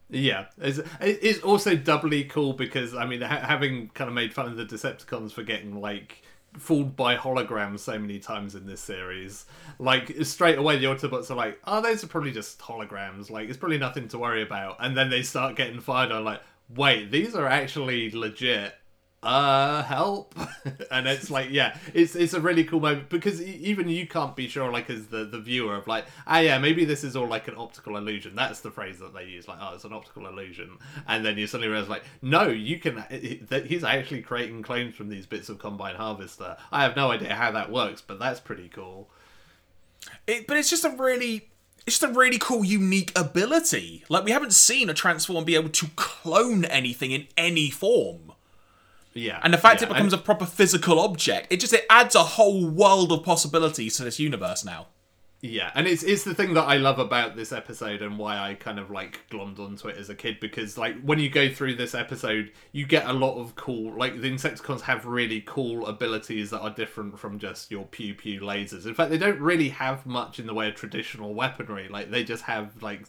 Yeah, it's, it's also doubly cool because I mean, ha- having kind of made fun of the Decepticons for getting like fooled by holograms so many times in this series, like straight away the Autobots are like, "Oh, those are probably just holograms. Like, it's probably nothing to worry about." And then they start getting fired on, like, "Wait, these are actually legit." Uh, help! and it's like, yeah, it's it's a really cool moment because even you can't be sure, like, as the the viewer of like, ah, yeah, maybe this is all like an optical illusion. That's the phrase that they use, like, oh, it's an optical illusion. And then you suddenly realize, like, no, you can. That he's actually creating clones from these bits of combine harvester. I have no idea how that works, but that's pretty cool. It, but it's just a really it's just a really cool, unique ability. Like we haven't seen a transform be able to clone anything in any form. Yeah. And the fact yeah, it becomes a proper physical object, it just it adds a whole world of possibilities to this universe now. Yeah, and it's it's the thing that I love about this episode and why I kind of like glommed onto it as a kid because like when you go through this episode, you get a lot of cool like the Insecticons have really cool abilities that are different from just your pew pew lasers. In fact, they don't really have much in the way of traditional weaponry. Like they just have like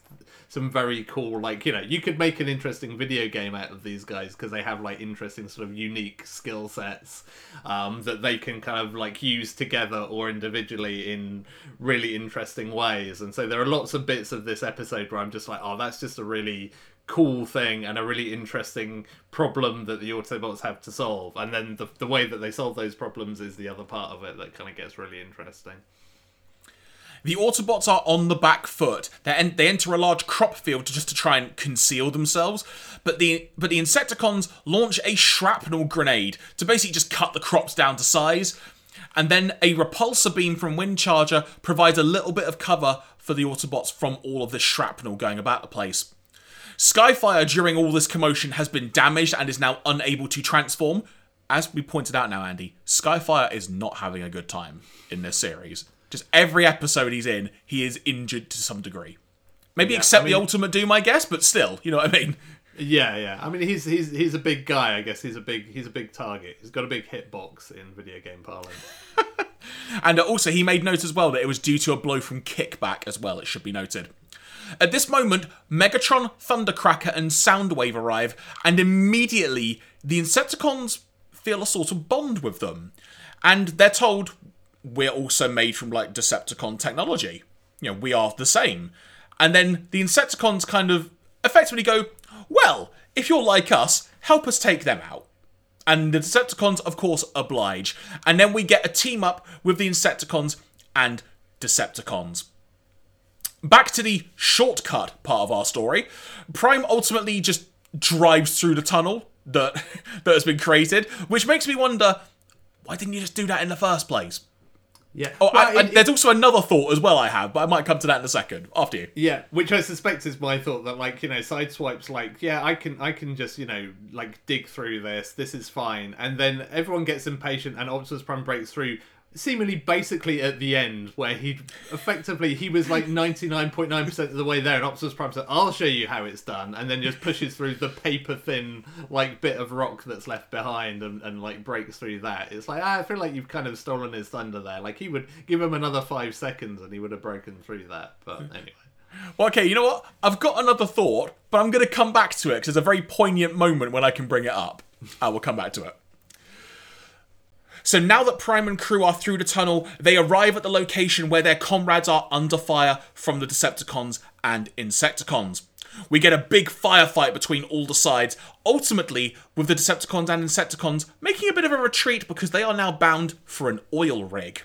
some very cool like you know you could make an interesting video game out of these guys because they have like interesting sort of unique skill sets um, that they can kind of like use together or individually in really interesting ways. And so there are lots of bits of this episode where I'm just like, oh, that's just a really cool thing and a really interesting problem that the Autobots have to solve. And then the, the way that they solve those problems is the other part of it that kind of gets really interesting. The Autobots are on the back foot. They, en- they enter a large crop field just to try and conceal themselves. But the but the Insecticons launch a shrapnel grenade to basically just cut the crops down to size. And then a repulsor beam from Windcharger provides a little bit of cover for the Autobots from all of this shrapnel going about the place. Skyfire, during all this commotion, has been damaged and is now unable to transform. As we pointed out now, Andy, Skyfire is not having a good time in this series. Just every episode he's in, he is injured to some degree. Maybe Yeah, except I mean- the Ultimate Doom, I guess, but still, you know what I mean? Yeah, yeah. I mean, he's he's he's a big guy. I guess he's a big he's a big target. He's got a big hitbox in video game parlance. And also, he made note as well that it was due to a blow from Kickback as well, it should be noted. At this moment, Megatron, Thundercracker, and Soundwave arrive, and immediately the Insecticons feel a sort of bond with them. And they're told, we're also made from like Decepticon technology. You know, we are the same. And then the Insecticons kind of effectively go, well, if you're like us, help us take them out. And the Decepticons, of course, oblige. And then we get a team up with the Insecticons and Decepticons. Back to the shortcut part of our story. Prime ultimately just drives through the tunnel that that has been created, which makes me wonder why didn't you just do that in the first place? Yeah. Oh, Well, I, I- it- there's also another thought as well I have, but I might come to that in a second after you. Yeah, which I suspect is my thought that like you know sideswipes like yeah I can I can just you know like dig through this this is fine and then everyone gets impatient and Optimus Prime breaks through seemingly basically at the end where he effectively he was like 99.9% of the way there and Optimus Prime said I'll show you how it's done and then just pushes through the paper thin like bit of rock that's left behind and, and like breaks through that it's like ah, I feel like you've kind of stolen his thunder there like he would give him another five seconds and he would have broken through that but anyway Well, okay, you know what? I've got another thought, but I'm going to come back to it because it's a very poignant moment when I can bring it up. I will come back to it. So now that Prime and crew are through the tunnel, they arrive at the location where their comrades are under fire from the Decepticons and Insecticons. We get a big firefight between all the sides, ultimately with the Decepticons and Insecticons making a bit of a retreat because they are now bound for an oil rig.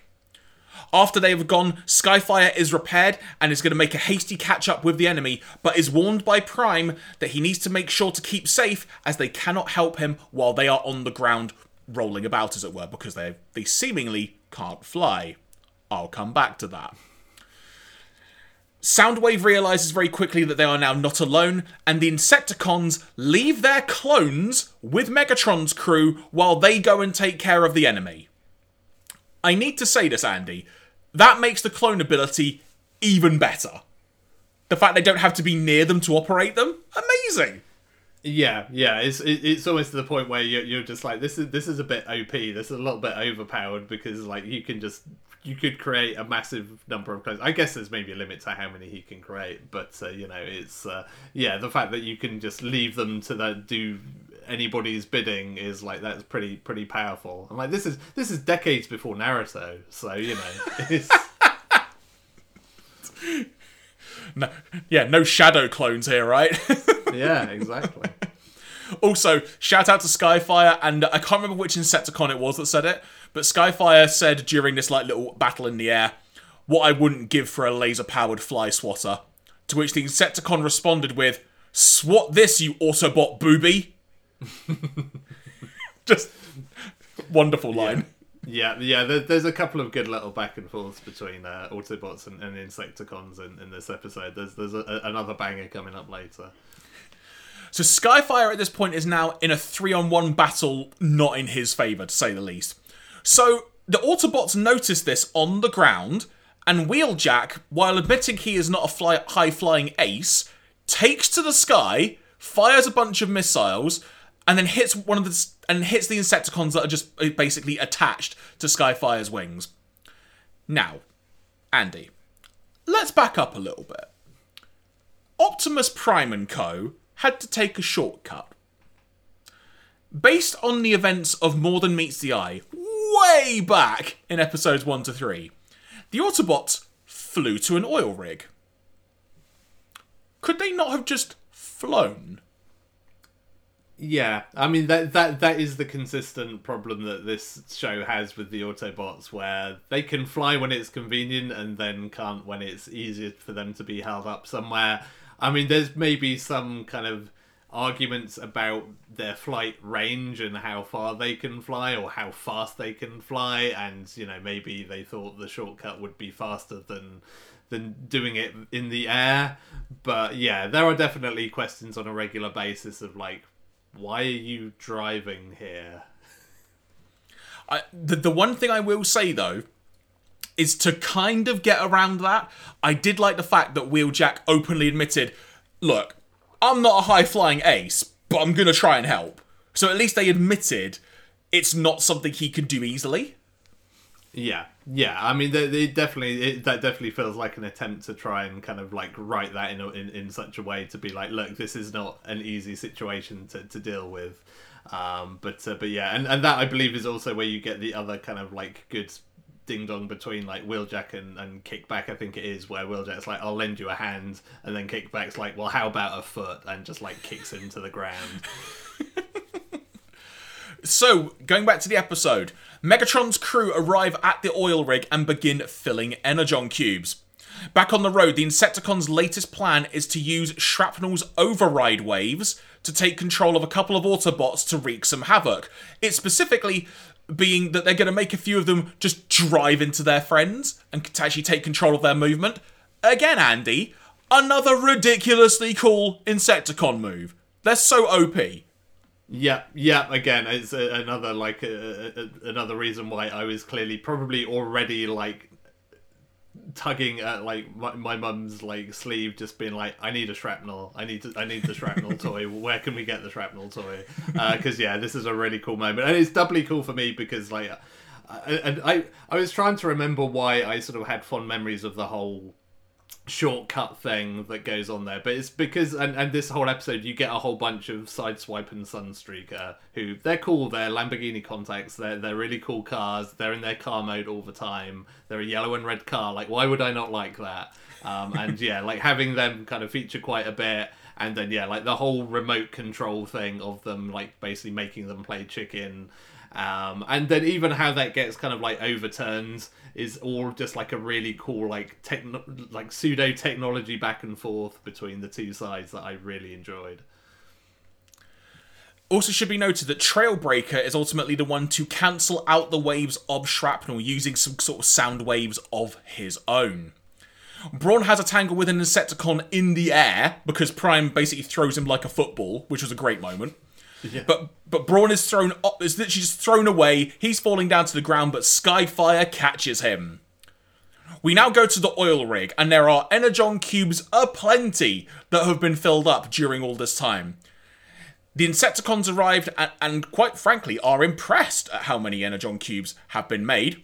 After they have gone, Skyfire is repaired and is going to make a hasty catch up with the enemy, but is warned by Prime that he needs to make sure to keep safe as they cannot help him while they are on the ground rolling about, as it were, because they they seemingly can't fly. I'll come back to that. Soundwave realizes very quickly that they are now not alone, and the Insecticons leave their clones with Megatron's crew while they go and take care of the enemy. I need to say this, Andy. That makes the clone ability even better. The fact they don't have to be near them to operate them, amazing. Yeah, yeah, it's it, it's almost to the point where you're, you're just like this is this is a bit OP. This is a little bit overpowered because like you can just you could create a massive number of clones. I guess there's maybe a limit to how many he can create, but uh, you know it's uh, yeah the fact that you can just leave them to that do anybody's bidding is like that's pretty pretty powerful. And like this is this is decades before Naruto, so you know it's. No, yeah, no shadow clones here, right? Yeah, exactly. also, shout out to Skyfire, and I can't remember which Insecticon it was that said it, but Skyfire said during this like little battle in the air, "What I wouldn't give for a laser-powered fly swatter." To which the Insecticon responded with, "Swat this, you Autobot booby." Just wonderful line. Yeah, yeah. There, there's a couple of good little back and forths between uh, Autobots and, and Insecticons in, in this episode. There's there's a, another banger coming up later. So Skyfire at this point is now in a three-on-one battle, not in his favour, to say the least. So the Autobots notice this on the ground, and Wheeljack, while admitting he is not a fly- high-flying ace, takes to the sky, fires a bunch of missiles, and then hits one of the and hits the Insecticons that are just uh, basically attached to Skyfire's wings. Now, Andy, let's back up a little bit. Optimus Prime and Co had to take a shortcut. Based on the events of More Than Meets the Eye, way back in episodes 1 to 3, the Autobots flew to an oil rig. Could they not have just flown? Yeah, I mean that that that is the consistent problem that this show has with the Autobots, where they can fly when it's convenient and then can't when it's easier for them to be held up somewhere. I mean, there's maybe some kind of arguments about their flight range and how far they can fly or how fast they can fly, and you know maybe they thought the shortcut would be faster than than doing it in the air. But yeah, there are definitely questions on a regular basis of like why are you driving here? I, the, the one thing I will say though is to kind of get around that. I did like the fact that Wheeljack openly admitted, "Look, I'm not a high flying ace, but I'm gonna try and help." So at least they admitted it's not something he can do easily. Yeah, yeah. I mean, they, they definitely it, that definitely feels like an attempt to try and kind of like write that in, a, in in such a way to be like, look, this is not an easy situation to, to deal with. Um, but uh, but yeah, and, and that I believe is also where you get the other kind of like good ding dong between like Wheeljack and, and Kickback, I think it is, where Wheeljack's like, I'll lend you a hand, and then Kickback's like, well, how about a foot? And just like kicks him to the ground. So, going back to the episode, Megatron's crew arrive at the oil rig and begin filling Energon cubes. Back on the road, the Insecticons' latest plan is to use Shrapnel's override waves to take control of a couple of Autobots to wreak some havoc. It's specifically being that they're going to make a few of them just drive into their friends and actually take control of their movement. Again, Andy, another ridiculously cool Insecticon move. They're so OP. Yep, yep. Again, it's a, another like a, a, another reason why I was clearly probably already like tugging at like my, my mum's like sleeve, just being like, "I need a shrapnel. I need to. I need the shrapnel toy. Where can we get the shrapnel toy?" Because uh, yeah, this is a really cool moment, and it's doubly cool for me because like, and I I was trying to remember why I sort of had fond memories of the whole shortcut thing that goes on there but it's because and, and this whole episode you get a whole bunch of sideswipe and sunstreaker who they're cool they're lamborghini Countachs they're, they're really cool cars they're in their car mode all the time they're a yellow and red car like why would i not like that? Um, and yeah like having them kind of feature quite a bit and then yeah like the whole remote control thing of them like basically making them play chicken um, and then even how that gets kind of like overturned is all just like a really cool like techno- like pseudo technology back and forth between the two sides that I really enjoyed. Also, should be noted that Trailbreaker is ultimately the one to cancel out the waves of shrapnel using some sort of sound waves of his own. Brawn has a tangle with an Insecticon in the air because Prime basically throws him like a football, which was a great moment. Yeah. But but Brawn is thrown up is literally just thrown away. He's falling down to the ground, but Skyfire catches him. We now go to the oil rig, and there are energon cubes aplenty that have been filled up during all this time. The Insecticons arrived and, and, quite frankly are impressed at how many energon cubes have been made.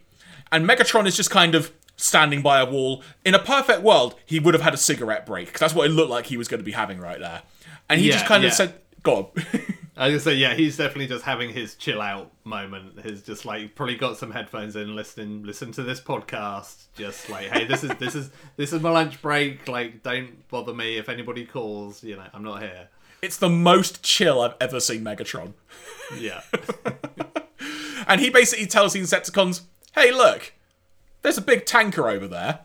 And Megatron is just kind of standing by a wall. In a perfect world, he would have had a cigarette break, that's what it looked like he was going to be having right there. And he yeah, just kind yeah. of said, Go on. I was gonna say, yeah, he's definitely just having his chill out moment. He's just like probably got some headphones in, listening, listen to this podcast. Just like, hey, this is this is this is my lunch break. Like, don't bother me if anybody calls. You know, I'm not here. It's the most chill I've ever seen Megatron. Yeah. and he basically tells the Insecticons, "Hey, look, there's a big tanker over there.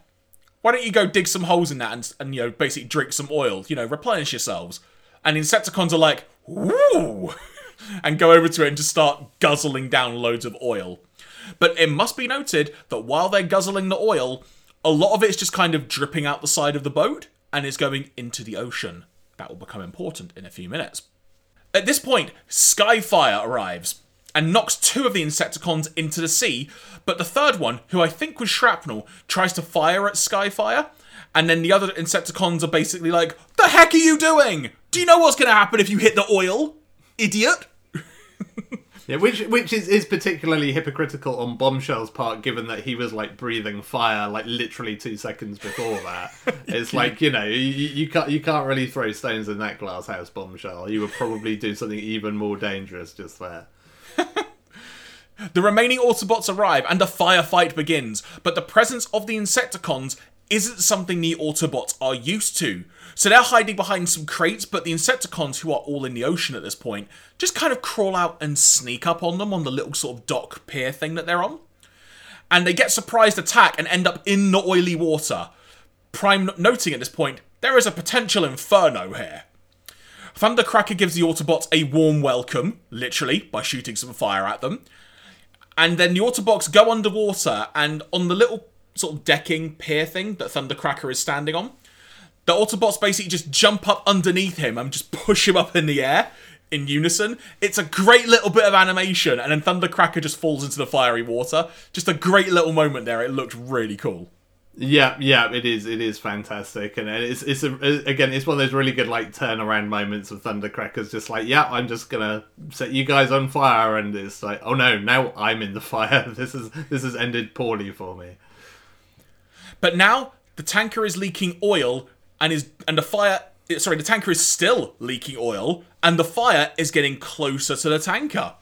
Why don't you go dig some holes in that and, and you know basically drink some oil? You know, replenish yourselves." And Insecticons are like, Woo! and go over to it and just start guzzling down loads of oil. But it must be noted that while they're guzzling the oil, a lot of it's just kind of dripping out the side of the boat and is going into the ocean. That will become important in a few minutes. At this point, Skyfire arrives and knocks two of the Insecticons into the sea, but the third one, who I think was Shrapnel, tries to fire at Skyfire, and then the other Insecticons are basically like, The heck are you doing? Do you know what's going to happen if you hit the oil? Idiot! Yeah, which which is, is particularly hypocritical on Bombshell's part, given that he was like breathing fire like literally two seconds before that. It's like you know you, you can't you can't really throw stones in that glass house, Bombshell. You would probably do something even more dangerous just there. The remaining Autobots arrive and a firefight begins, but the presence of the Insecticons isn't something the Autobots are used to. So they're hiding behind some crates, but the Insecticons, who are all in the ocean at this point, just kind of crawl out and sneak up on them on the little sort of dock pier thing that they're on. And they get surprised attack and end up in the oily water. Prime noting at this point, there is a potential inferno here. Thundercracker gives the Autobots a warm welcome, literally, by shooting some fire at them. And then the Autobots go underwater, and on the little sort of decking pier thing that Thundercracker is standing on, the Autobots basically just jump up underneath him and just push him up in the air in unison. It's a great little bit of animation, and then Thundercracker just falls into the fiery water. Just a great little moment there. It looked really cool. Yeah, yeah, it is. It is fantastic, and it's it's a, again, it's one of those really good like turnaround moments of Thundercrackers. Just like, yeah, I'm just gonna set you guys on fire, and it's like, oh no, now I'm in the fire. This is this has ended poorly for me. But now the tanker is leaking oil, and is and the fire. Sorry, the tanker is still leaking oil, and the fire is getting closer to the tanker.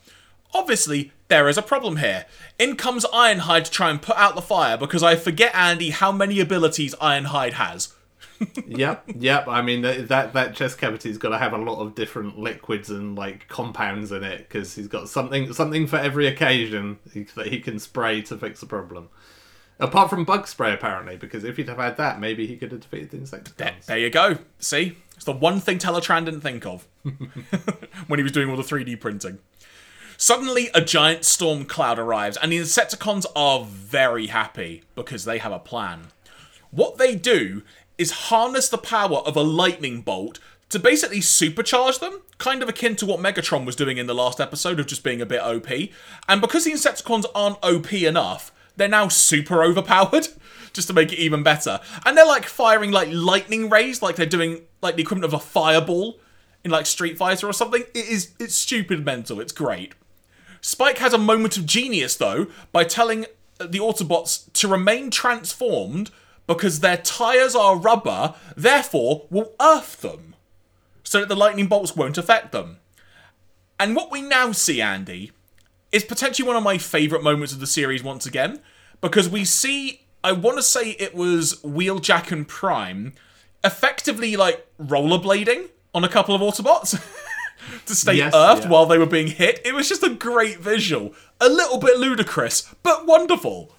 Obviously, there is a problem here. In comes Ironhide to try and put out the fire because I forget, Andy, how many abilities Ironhide has. yep, yep. I mean that that chest cavity's got to have a lot of different liquids and like compounds in it because he's got something something for every occasion that he can spray to fix the problem. Apart from bug spray, apparently, because if he'd have had that, maybe he could have defeated the Insecticons. There, there you go. See, it's the one thing Teletraan didn't think of when he was doing all the 3D printing. Suddenly, a giant storm cloud arrives, and the Insecticons are very happy because they have a plan. What they do is harness the power of a lightning bolt to basically supercharge them, kind of akin to what Megatron was doing in the last episode of just being a bit OP. And because the Insecticons aren't OP enough, they're now super overpowered, just to make it even better. And they're like firing like lightning rays, like they're doing like the equivalent of a fireball in like Street Fighter or something. It is it's stupid mental. It's great. Spike has a moment of genius, though, by telling uh, the Autobots to remain transformed because their tyres are rubber, therefore will earth them, so that the lightning bolts won't affect them. And what we now see, Andy, is potentially one of my favourite moments of the series once again, because we see, I want to say it was Wheeljack and Prime, effectively like rollerblading on a couple of Autobots. to stay yes, earthed yeah. while they were being hit. It was just a great visual. A little bit ludicrous, but wonderful.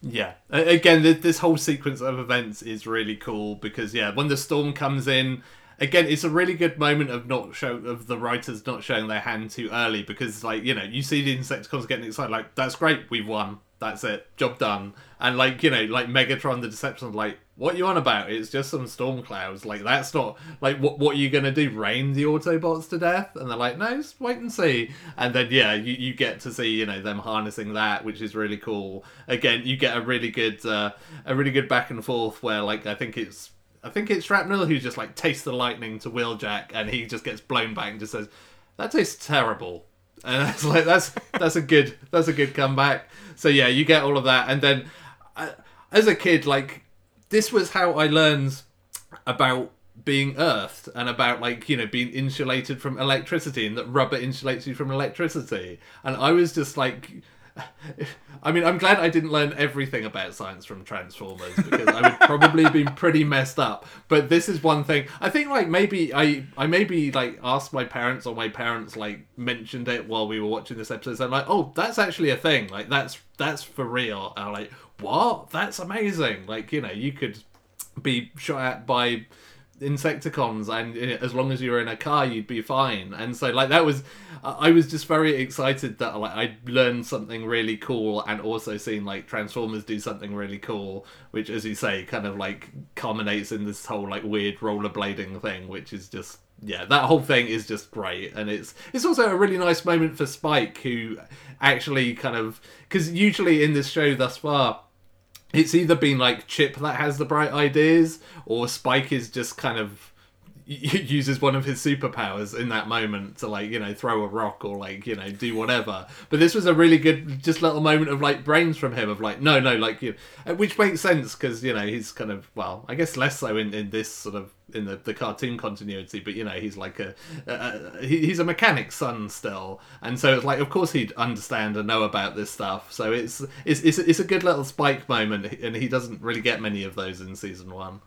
Yeah. Again, this whole sequence of events is really cool because yeah, when the storm comes in, again, it's a really good moment of not show of the writers not showing their hand too early because like you know you see the Insecticons getting excited like that's great we've won that's it job done and like you know like Megatron the Deception, like what you on about? It's just some storm clouds. Like that's not like what what are you gonna do? Rain the Autobots to death? And they're like, no, just wait and see. And then yeah, you, you get to see you know them harnessing that, which is really cool. Again, you get a really good uh, a really good back and forth where like I think it's I think it's Shrapnel who just like tastes the lightning to Wheeljack, and he just gets blown back and just says, "That tastes terrible." And it's like that's that's a good that's a good comeback. So yeah, you get all of that, and then uh, as a kid, like this was how I learned about being earthed and about like you know being insulated from electricity and that rubber insulates you from electricity and i was just like I mean, I'm glad I didn't learn everything about science from Transformers because I would probably have been pretty messed up. But this is one thing. I think like maybe I I maybe like asked my parents or my parents like mentioned it while we were watching this episode. So I'm like, oh, that's actually a thing. Like that's that's for real. And I'm like, what? That's amazing. Like, you know, you could be shot at by Insecticons, and uh, as long as you were in a car, you'd be fine. And so, like that was, I was just very excited that like I learned something really cool, and also seen like Transformers do something really cool, which, as you say, kind of like culminates in this whole like weird rollerblading thing, which is just yeah, that whole thing is just great, and it's it's also a really nice moment for Spike, who actually kind of because usually in this show thus far, it's either been like Chip that has the bright ideas, or Spike is just kind of uses one of his superpowers in that moment to like you know throw a rock or like you know do whatever. But this was a really good just little moment of like brains from him of like no no like you uh, which makes sense because you know he's kind of well i guess less so in, in this sort of in the, the cartoon continuity but you know he's like a, a, a he, he's a mechanic's son still. And so it's like of course he'd understand and know about this stuff. So it's it's it's, it's a good little spike moment and he doesn't really get many of those in season one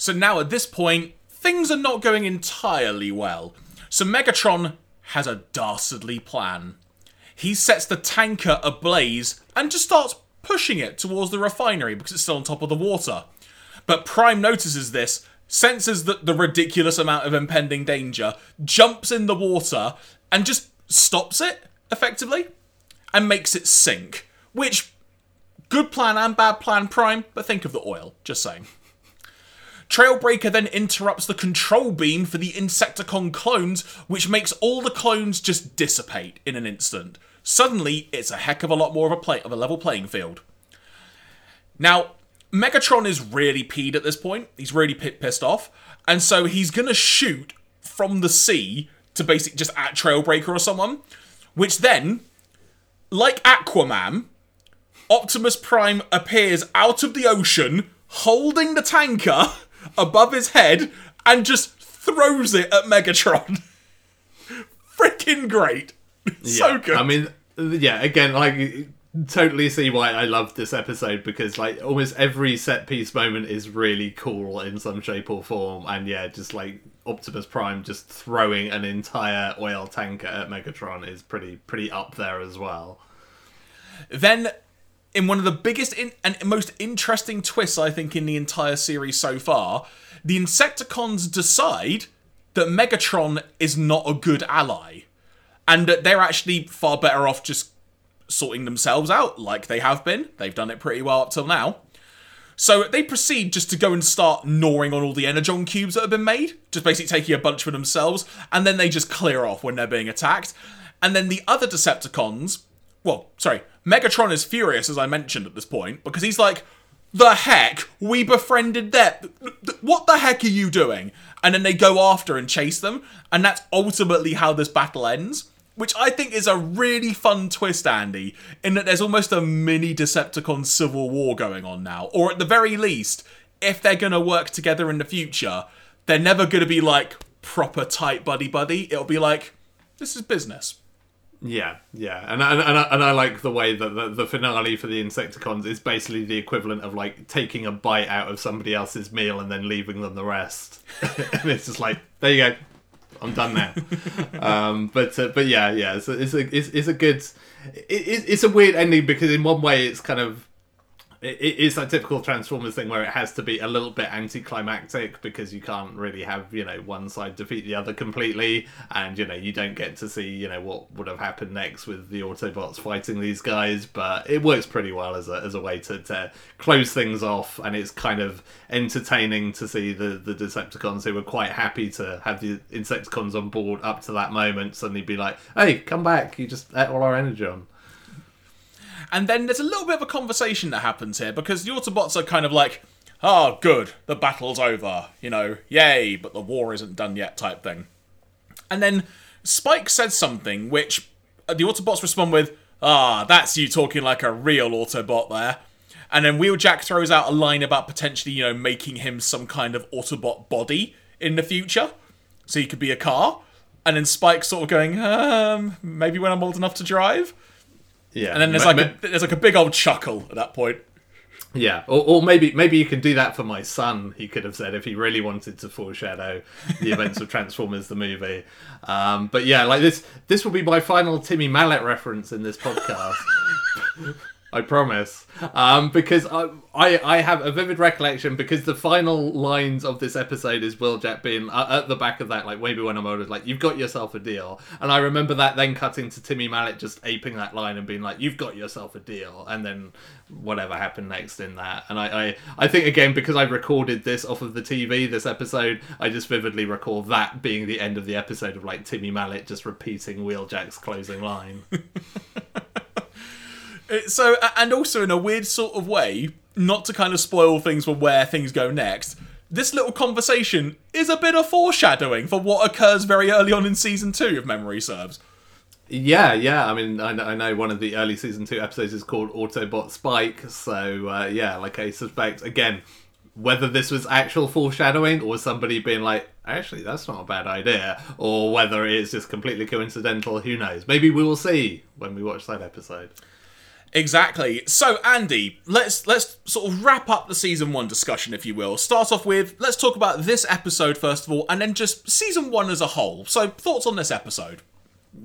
so now at this point, things are not going entirely well. So Megatron has a dastardly plan. He sets the tanker ablaze and just starts pushing it towards the refinery because it's still on top of the water. But Prime notices this, senses that the ridiculous amount of impending danger, jumps in the water, and just stops it, effectively, and makes it sink. Which, good plan and bad plan, Prime, but think of the oil, just saying. Trailbreaker then interrupts the control beam for the Insecticon clones, which makes all the clones just dissipate in an instant. Suddenly, it's a heck of a lot more of a play of a level playing field. Now, Megatron is really peed at this point. He's really pissed off, and so he's gonna shoot from the sea to basically just at Trailbreaker or someone, which then, like Aquaman, Optimus Prime appears out of the ocean holding the tanker above his head and just throws it at Megatron. Freaking great. so good. I mean, yeah, again, like totally see why I love this episode because like almost every set piece moment is really cool in some shape or form and yeah just like Optimus Prime just throwing an entire oil tanker at Megatron is pretty pretty up there as well. Then in one of the biggest in- and most interesting twists, I think, in the entire series so far, the Insecticons decide that Megatron is not a good ally. And that they're actually far better off just sorting themselves out like they have been. They've done it pretty well up till now. So they proceed just to go and start gnawing on all the Energon cubes that have been made, just basically taking a bunch for themselves, and then they just clear off when they're being attacked. And then the other Decepticons, well, sorry, Megatron is furious, as I mentioned at this point, because he's like, the heck? We befriended them. What the heck are you doing? And then they go after and chase them, and that's ultimately how this battle ends. Which I think is a really fun twist, Andy, in that there's almost a mini Decepticon civil war going on now. Or at the very least, if they're going to work together in the future, they're never going to be like proper tight buddy buddy. It'll be like, this is business. Yeah, yeah, and and and I, and I like the way that the, the finale for the Insecticons is basically the equivalent of like taking a bite out of somebody else's meal and then leaving them the rest, and it's just like there you go, I'm done now. um, but uh, but yeah, yeah, it's a it's a it's, it's a good, it, it's a weird ending because in one way it's kind of it is that typical Transformers thing where it has to be a little bit anticlimactic because you can't really have you know one side defeat the other completely, and you know you don't get to see you know what would have happened next with the Autobots fighting these guys. But it works pretty well as a as a way to, to close things off, and it's kind of entertaining to see the the Decepticons who were quite happy to have the Insecticons on board up to that moment suddenly be like, "Hey, come back! You just ate all our Energon." And then there's a little bit of a conversation that happens here because the Autobots are kind of like, oh, good, the battle's over, you know, yay, but the war isn't done yet type thing. And then Spike says something which the Autobots respond with, ah, that's you talking like a real Autobot there. And then Wheeljack throws out a line about potentially, you know, making him some kind of Autobot body in the future. So he could be a car. And then Spike sort of going, um, maybe when I'm old enough to drive. Yeah, And then there's like a, there's like a big old chuckle at that point. Yeah, or, or maybe maybe you can do that for my son. He could have said if he really wanted to foreshadow the events of Transformers the movie. Um, but yeah, like this this will be my final Timmy Mallett reference in this podcast. I promise. Um, because I, I I have a vivid recollection because the final lines of this episode is Wheeljack being uh, at the back of that, like maybe when I'm older, like you've got yourself a deal, and I remember that then cutting to Timmy Mallett just aping that line and being like, "You've got yourself a deal," and then whatever happened next in that, and I I, I think again because I recorded this off of the TV this episode, I just vividly recall that being the end of the episode of like Timmy Mallett just repeating Wheeljack's closing line. So, and also in a weird sort of way, not to kind of spoil things for where things go next, this little conversation is a bit of foreshadowing for what occurs very early on in season two, if memory serves. Yeah, yeah. I mean, I know, I know one of the early season two episodes is called Autobot Spike. So, uh, yeah, like I suspect, again, whether this was actual foreshadowing or somebody being like, actually, that's not a bad idea, or whether it's just completely coincidental, who knows? Maybe we will see when we watch that episode. Exactly. So, Andy, let's let's sort of wrap up the season one discussion, if you will. Start off with let's talk about this episode first of all, and then just season one as a whole. So, thoughts on this episode?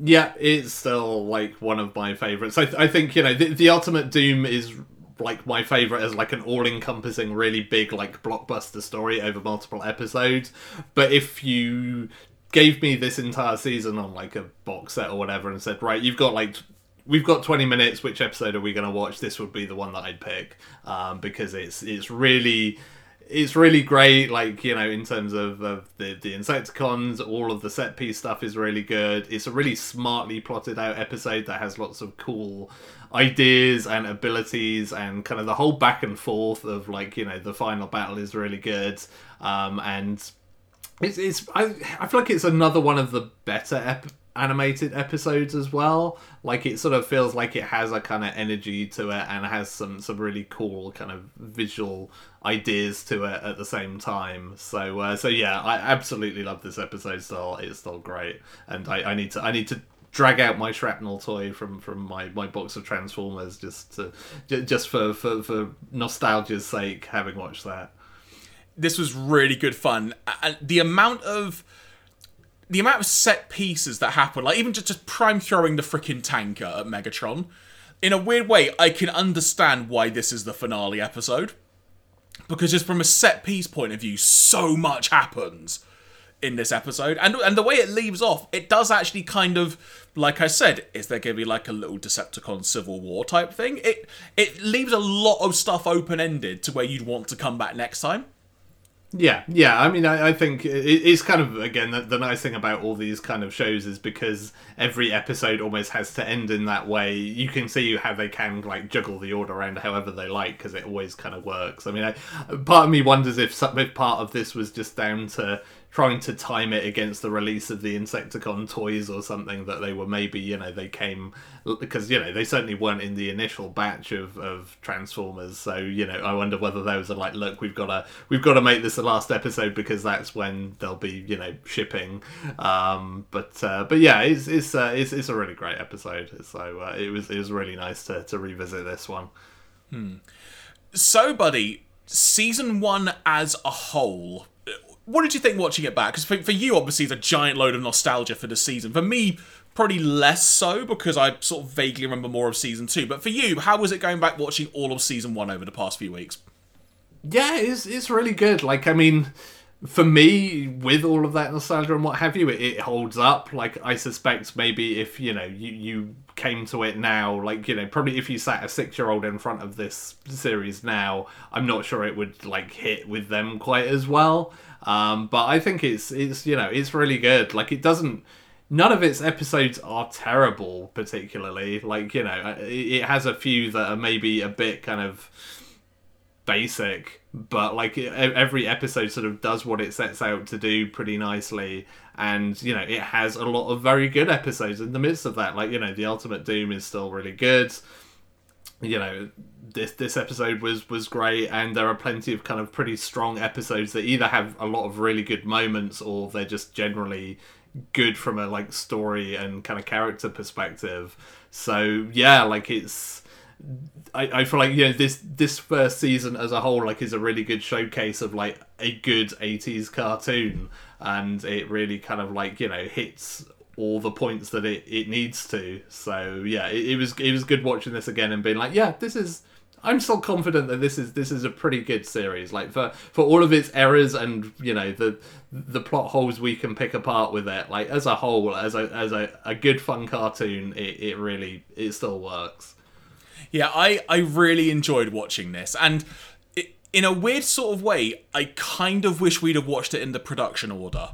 Yeah, it's still like one of my favorites. I, I think you know the, the Ultimate Doom is like my favorite as like an all-encompassing really big like blockbuster story over multiple episodes but if you gave me this entire season on like a box set or whatever and said right you've got like we've got 20 minutes which episode are we going to watch? This would be the one that i'd pick um, because it's it's really it's really great like you know in terms of, of the the insecticons all of the set piece stuff is really good. It's a really smartly plotted out episode that has lots of cool ideas and abilities and kind of the whole back and forth of like you know the final battle is really good um, and it's, it's I, I feel like it's another one of the better ep- animated episodes as well. Like it sort of feels like it has a kind of energy to it and has some some really cool kind of visual ideas to it at the same time. So uh, so yeah, I absolutely love this episode. Still, it's still great, and I, I need to I need to drag out my shrapnel toy from from my, my box of Transformers just to just for, for for nostalgia's sake, having watched that. This was really good fun, and the amount of the amount of set pieces that happen, like even just, just prime throwing the freaking tanker at Megatron, in a weird way, I can understand why this is the finale episode. Because just from a set piece point of view, so much happens in this episode. And and the way it leaves off, it does actually kind of like I said, is there gonna be like a little Decepticon civil war type thing? It it leaves a lot of stuff open ended to where you'd want to come back next time. Yeah, yeah. I mean, I, I think it, it's kind of again the, the, nice thing about all these kind of shows is because every episode almost has to end in that way. You can see how they can like juggle the order around however they like because it always kind of works. I mean, I, part of me wonders if some, if part of this was just down to trying to time it against the release of the Insecticon toys or something that they were maybe you know they came because you know they certainly weren't in the initial batch of, of Transformers so you know I wonder whether those are like look we've got to we've got to make this the last episode because that's when they'll be you know shipping um, but uh, but yeah it's it's, uh, it's it's a really great episode so uh, it was it was really nice to, to revisit this one hmm. so buddy season one as a whole what did you think watching it back? Because for, for you, obviously, it's a giant load of nostalgia for the season. For me, probably less so because I sort of vaguely remember more of season two. But for you, how was it going back watching all of season one over the past few weeks? Yeah, it's it's really good. Like, I mean, for me, with all of that nostalgia and what have you, it, it holds up. Like, I suspect maybe if you know you you came to it now, like you know, probably if you sat a six year old in front of this series now, I'm not sure it would like hit with them quite as well. Um, but I think it's it's you know it's really good. Like it doesn't. None of its episodes are terrible, particularly. Like you know, it, it has a few that are maybe a bit kind of basic, but like every episode sort of does what it sets out to do pretty nicely. And you know, it has a lot of very good episodes in the midst of that. Like you know, the Ultimate Doom is still really good. You know, this this episode was was great, and there are plenty of kind of pretty strong episodes that either have a lot of really good moments or they're just generally good from a like story and kind of character perspective. So yeah, like it's. I, I feel like you know this this first season as a whole like is a really good showcase of like a good 80s cartoon and it really kind of like you know hits all the points that it, it needs to. So yeah, it, it was it was good watching this again and being like, yeah, this is I'm still confident that this is this is a pretty good series. Like for for all of its errors and you know the the plot holes we can pick apart with it. Like as a whole, as a as a, a good fun cartoon, it, it really it still works. Yeah, I I really enjoyed watching this, and in a weird sort of way, I kind of wish we'd have watched it in the production order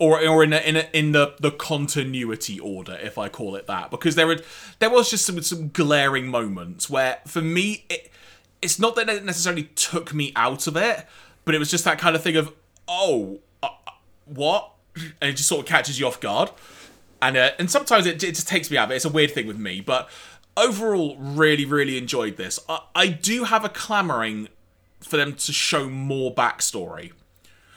or or in a, in a, in the the continuity order, if I call it that, because there had there was just some some glaring moments where for me it it's not that it necessarily took me out of it, but it was just that kind of thing of oh uh, what, and it just sort of catches you off guard, and uh, and sometimes it it just takes me out of it. It's a weird thing with me, but overall, really really enjoyed this. I, I do have a clamoring for them to show more backstory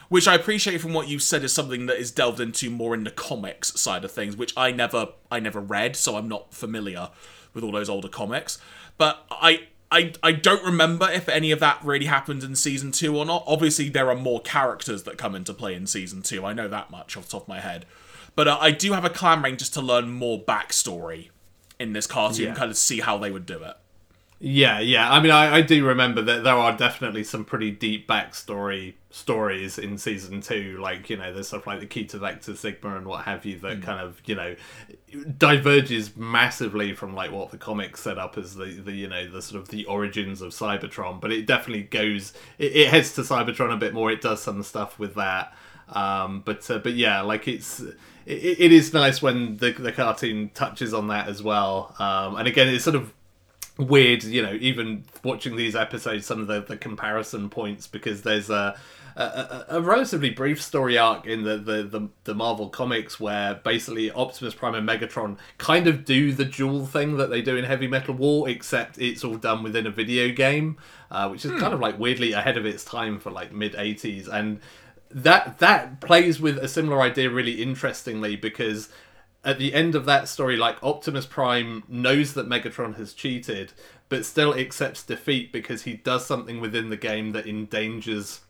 which I appreciate from what you said is something that is delved into more in the comics side of things, which I never I never read, so I'm not familiar with all those older comics. But I I, I don't remember if any of that really happened in season two or not. Obviously, there are more characters that come into play in season two. I know that much off the top of my head. But uh, I do have a clamoring just to learn more backstory in this cartoon, yeah. kind of see how they would do it. Yeah, yeah. I mean, I, I do remember that there are definitely some pretty deep backstory stories in season two. Like, you know, there's stuff like the key to Vector Sigma and what have you that mm. kind of, you know, diverges massively from like what the comics set up as the, the you know, the sort of the origins of Cybertron. But it definitely goes, it, it heads to Cybertron a bit more. It does some stuff with that. Um, but uh, but yeah, like it's it, it is nice when the the cartoon touches on that as well. Um, and again, it's sort of weird, you know, even watching these episodes, some of the, the comparison points because there's a, a, a relatively brief story arc in the, the, the, the, Marvel comics where basically Optimus Prime and Megatron kind of do the duel thing that they do in Heavy Metal War, except it's all done within a video game, uh, which is hmm. kind of like weirdly ahead of its time for like mid 80s. And that that plays with a similar idea really interestingly because at the end of that story, like Optimus Prime knows that Megatron has cheated, but still accepts defeat because he does something within the game that endangers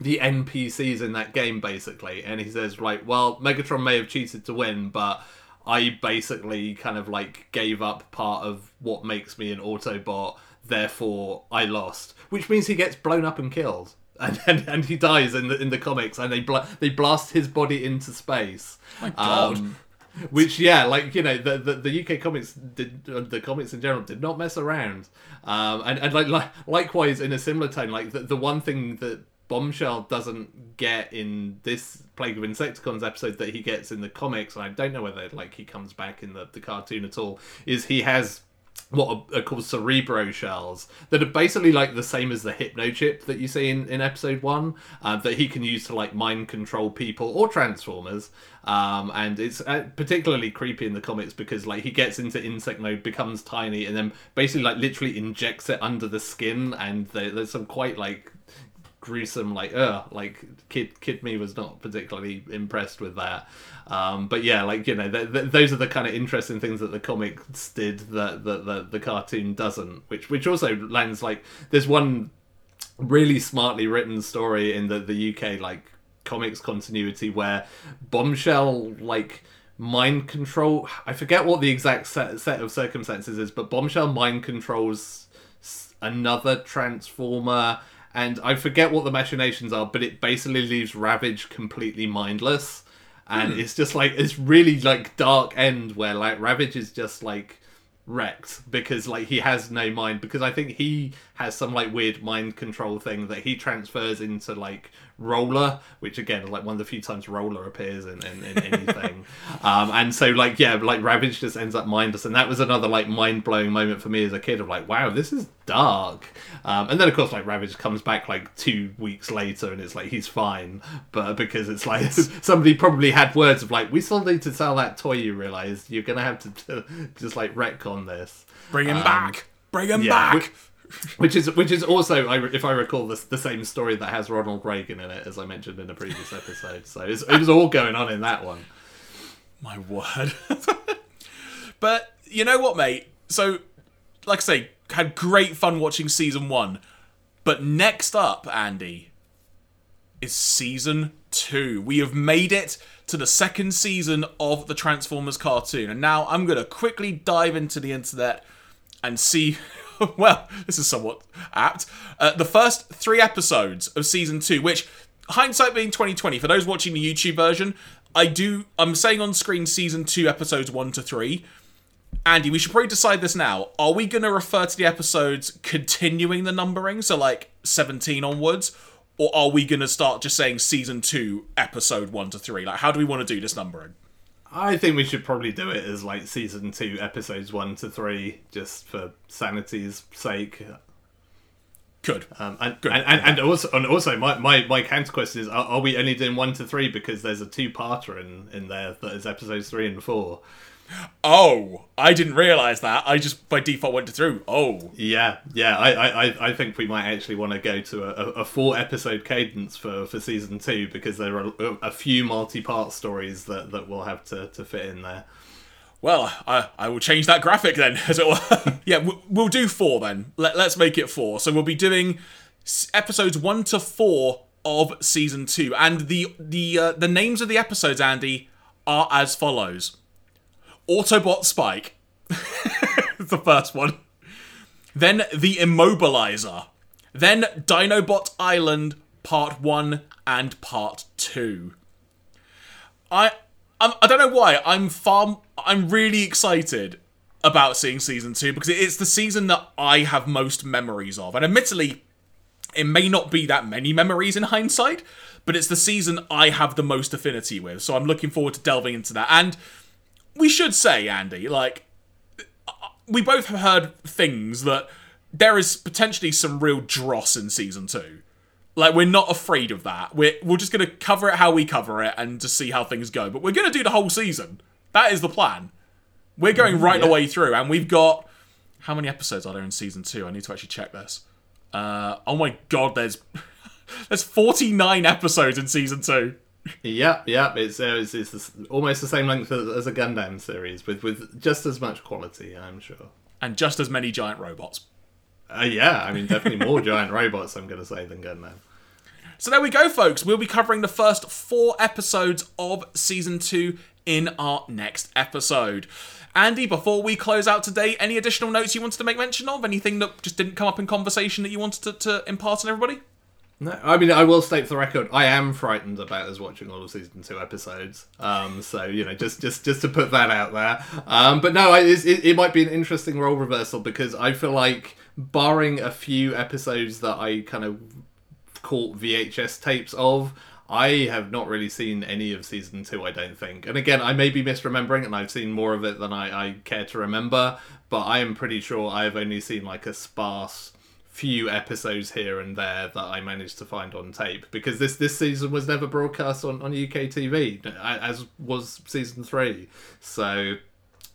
the NPCs in that game, basically. And he says, right, well, Megatron may have cheated to win, but I basically kind of like gave up part of what makes me an Autobot, therefore I lost. Which means he gets blown up and killed. And, and, and he dies in the in the comics, and they bl- they blast his body into space. My God. Um, which yeah like you know the, the, the uk comics did uh, the comics in general did not mess around. Um and, and like, like likewise in a similar tone like the, the one thing that bombshell doesn't get in this plague of insecticons episode that he gets in the comics and i don't know whether like he comes back in the, the cartoon at all is he has what are, called cerebro shells that are basically like the same as the hypno chip that you see in, in episode one uh, that he can use to like mind control people or transformers. Um, and it's uh, particularly creepy in the comics because like he gets into insect mode becomes tiny and then basically like literally injects it under the skin and there, there's some quite like gruesome like uh like kid kid me was not particularly impressed with that. Um but yeah like you know th- th- those are the kind of interesting things that the comics did that the, the the cartoon doesn't which which also lands like there's one really smartly written story in the the UK like comics continuity where bombshell like mind control i forget what the exact set, set of circumstances is but bombshell mind controls another transformer and I forget what the machinations are, but it basically leaves Ravage completely mindless, and mm. it's just like it's really like dark end where like Ravage is just like wrecked because like he has no mind because I think he has some like weird mind control thing that he transfers into like Roller, which again is like one of the few times Roller appears in, in, in anything. um, and so like yeah, like Ravage just ends up mindless, and that was another like mind blowing moment for me as a kid of like wow, this is dark. Um, and then of course like Ravage comes back like two weeks later, and it's like he's fine, but because it's like somebody probably had words of like we still need to sell that toy. You realize you're gonna have to just like retcon this, bring him um, back, bring him yeah, back which is which is also, if I recall, the, the same story that has Ronald Reagan in it, as I mentioned in a previous episode. So it was all going on in that one. My word. but you know what, mate? So, like I say, had great fun watching season one. But next up, Andy, is season two. We have made it to the second season of the Transformers cartoon. And now I'm going to quickly dive into the internet and see. well, this is somewhat apt. Uh, the first three episodes of season two, which hindsight being 2020, for those watching the YouTube version, I do. I'm saying on screen season two, episodes one to three. Andy, we should probably decide this now. Are we going to refer to the episodes continuing the numbering, so like 17 onwards, or are we going to start just saying season two, episode one to three? Like, how do we want to do this numbering? I think we should probably do it as like season two, episodes one to three, just for sanity's sake. Good. Um, and, Good. And, and, and also, and also, my, my, my counter question is: are, are, we only doing one to three because there's a two-parter in, in there that is episodes three and four? Oh, I didn't realize that. I just by default went to through. Oh, yeah, yeah. I, I, I think we might actually want to go to a, a four episode cadence for, for season two because there are a, a few multi part stories that, that we'll have to, to fit in there. Well, I, I will change that graphic then, as it were. yeah, we'll do four then. Let, let's make it four. So we'll be doing episodes one to four of season two, and the the uh, the names of the episodes, Andy, are as follows: Autobot Spike, the first one. Then the Immobilizer. Then Dinobot Island Part One and Part Two. I I'm, I do not know why. I'm far. I'm really excited about seeing season two because it's the season that I have most memories of, and admittedly, it may not be that many memories in hindsight, but it's the season I have the most affinity with. So I'm looking forward to delving into that. And we should say, Andy, like we both have heard things that there is potentially some real dross in season two. Like we're not afraid of that. We're we're just gonna cover it how we cover it and just see how things go. But we're gonna do the whole season. That is the plan. We're going right yeah. the way through, and we've got how many episodes are there in season two? I need to actually check this. Uh, oh my god, there's there's 49 episodes in season two. Yeah, yeah, it's, uh, it's, it's almost the same length as a Gundam series, with with just as much quality, I'm sure, and just as many giant robots. Uh, yeah, I mean, definitely more giant robots, I'm going to say, than Gundam. So there we go, folks. We'll be covering the first four episodes of season two in our next episode. Andy, before we close out today, any additional notes you wanted to make mention of? Anything that just didn't come up in conversation that you wanted to, to impart on everybody? No, I mean, I will state for the record, I am frightened about us watching all of season two episodes. Um, so you know, just just just to put that out there. Um, but no, it, it, it might be an interesting role reversal because I feel like barring a few episodes that I kind of caught VHS tapes of, I have not really seen any of season two, I don't think. And again, I may be misremembering and I've seen more of it than I, I care to remember, but I am pretty sure I've only seen like a sparse few episodes here and there that I managed to find on tape because this this season was never broadcast on, on UK TV as was season three. So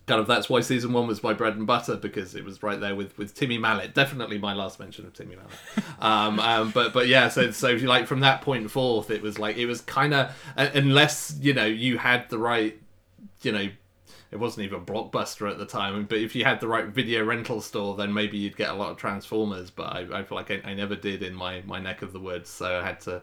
kind of that's why season one was my bread and butter because it was right there with, with Timmy Mallett. Definitely my last mention of Timmy Mallett. um, um, but but yeah, so so like from that point forth, it was like it was kind of unless you know you had the right you know it wasn't even blockbuster at the time but if you had the right video rental store then maybe you'd get a lot of transformers but i, I feel like I, I never did in my, my neck of the woods so i had to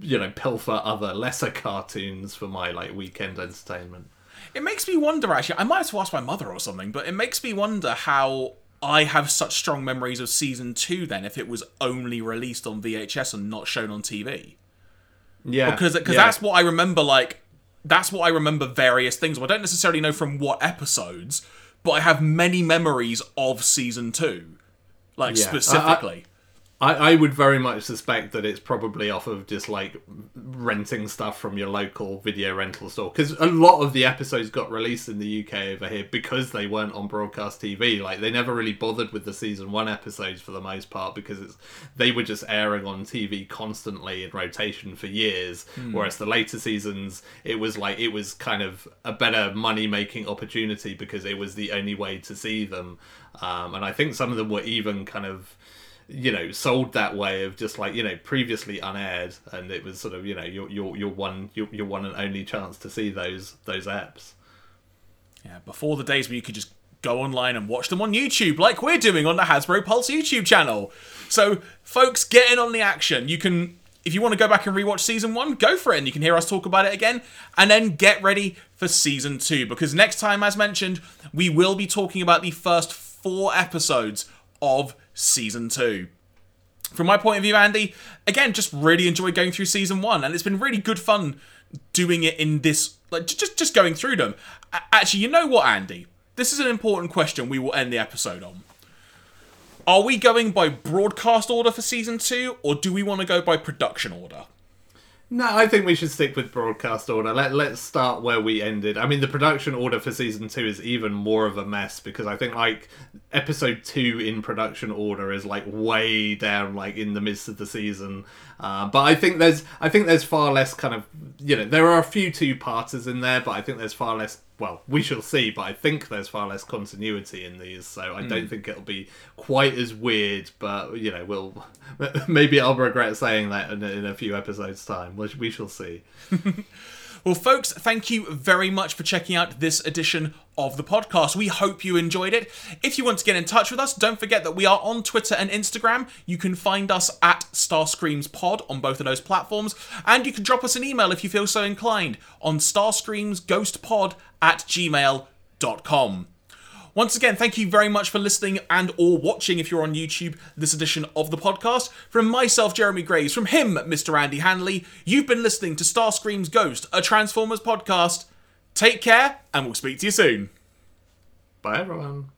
you know pilfer other lesser cartoons for my like weekend entertainment it makes me wonder, actually. I might have to ask my mother or something, but it makes me wonder how I have such strong memories of season two then if it was only released on VHS and not shown on TV. Yeah. Because because yeah. that's what I remember, like, that's what I remember various things. I don't necessarily know from what episodes, but I have many memories of season two, like, yeah. specifically. I, I would very much suspect that it's probably off of just like renting stuff from your local video rental store because a lot of the episodes got released in the UK over here because they weren't on broadcast TV. Like they never really bothered with the season one episodes for the most part because it's they were just airing on TV constantly in rotation for years. Mm. Whereas the later seasons, it was like it was kind of a better money making opportunity because it was the only way to see them. Um, and I think some of them were even kind of you know sold that way of just like you know previously unaired and it was sort of you know your your your one your, your one and only chance to see those those apps. Yeah before the days where you could just go online and watch them on YouTube like we're doing on the Hasbro Pulse YouTube channel. So folks get in on the action. You can if you want to go back and rewatch season one, go for it, and you can hear us talk about it again. And then get ready for season two, because next time, as mentioned, we will be talking about the first four episodes of season two. From my point of view, Andy, again, just really enjoyed going through season one, and it's been really good fun doing it in this, like, just just going through them. Actually, you know what, Andy? This is an important question we will end the episode on. Are we going by broadcast order for season two, or do we want to go by production order? No, I think we should stick with broadcast order. Let Let's start where we ended. I mean, the production order for season two is even more of a mess because I think like episode two in production order is like way down, like in the midst of the season. Uh, but I think there's I think there's far less kind of you know there are a few two parters in there, but I think there's far less well, we shall see, but I think there's far less continuity in these, so I mm. don't hmm. think it'll be quite as weird. But you know, we'll maybe I'll regret saying that in, in a few episodes' time. We shall see. Well, folks, thank you very much for checking out this edition of the podcast. We hope you enjoyed it. If you want to get in touch with us, don't forget that we are on Twitter and Instagram. You can find us at Starscreams Pod on both of those platforms, and you can drop us an email if you feel so inclined on starscreamsghostpod at gmail.com. Once again, thank you very much for listening and or watching if you're on YouTube this edition of the podcast. From myself, Jeremy Graves, from him, Mr. Andy Hanley, you've been listening to Starscream's Ghost, a Transformers podcast. Take care, and we'll speak to you soon. Bye, everyone.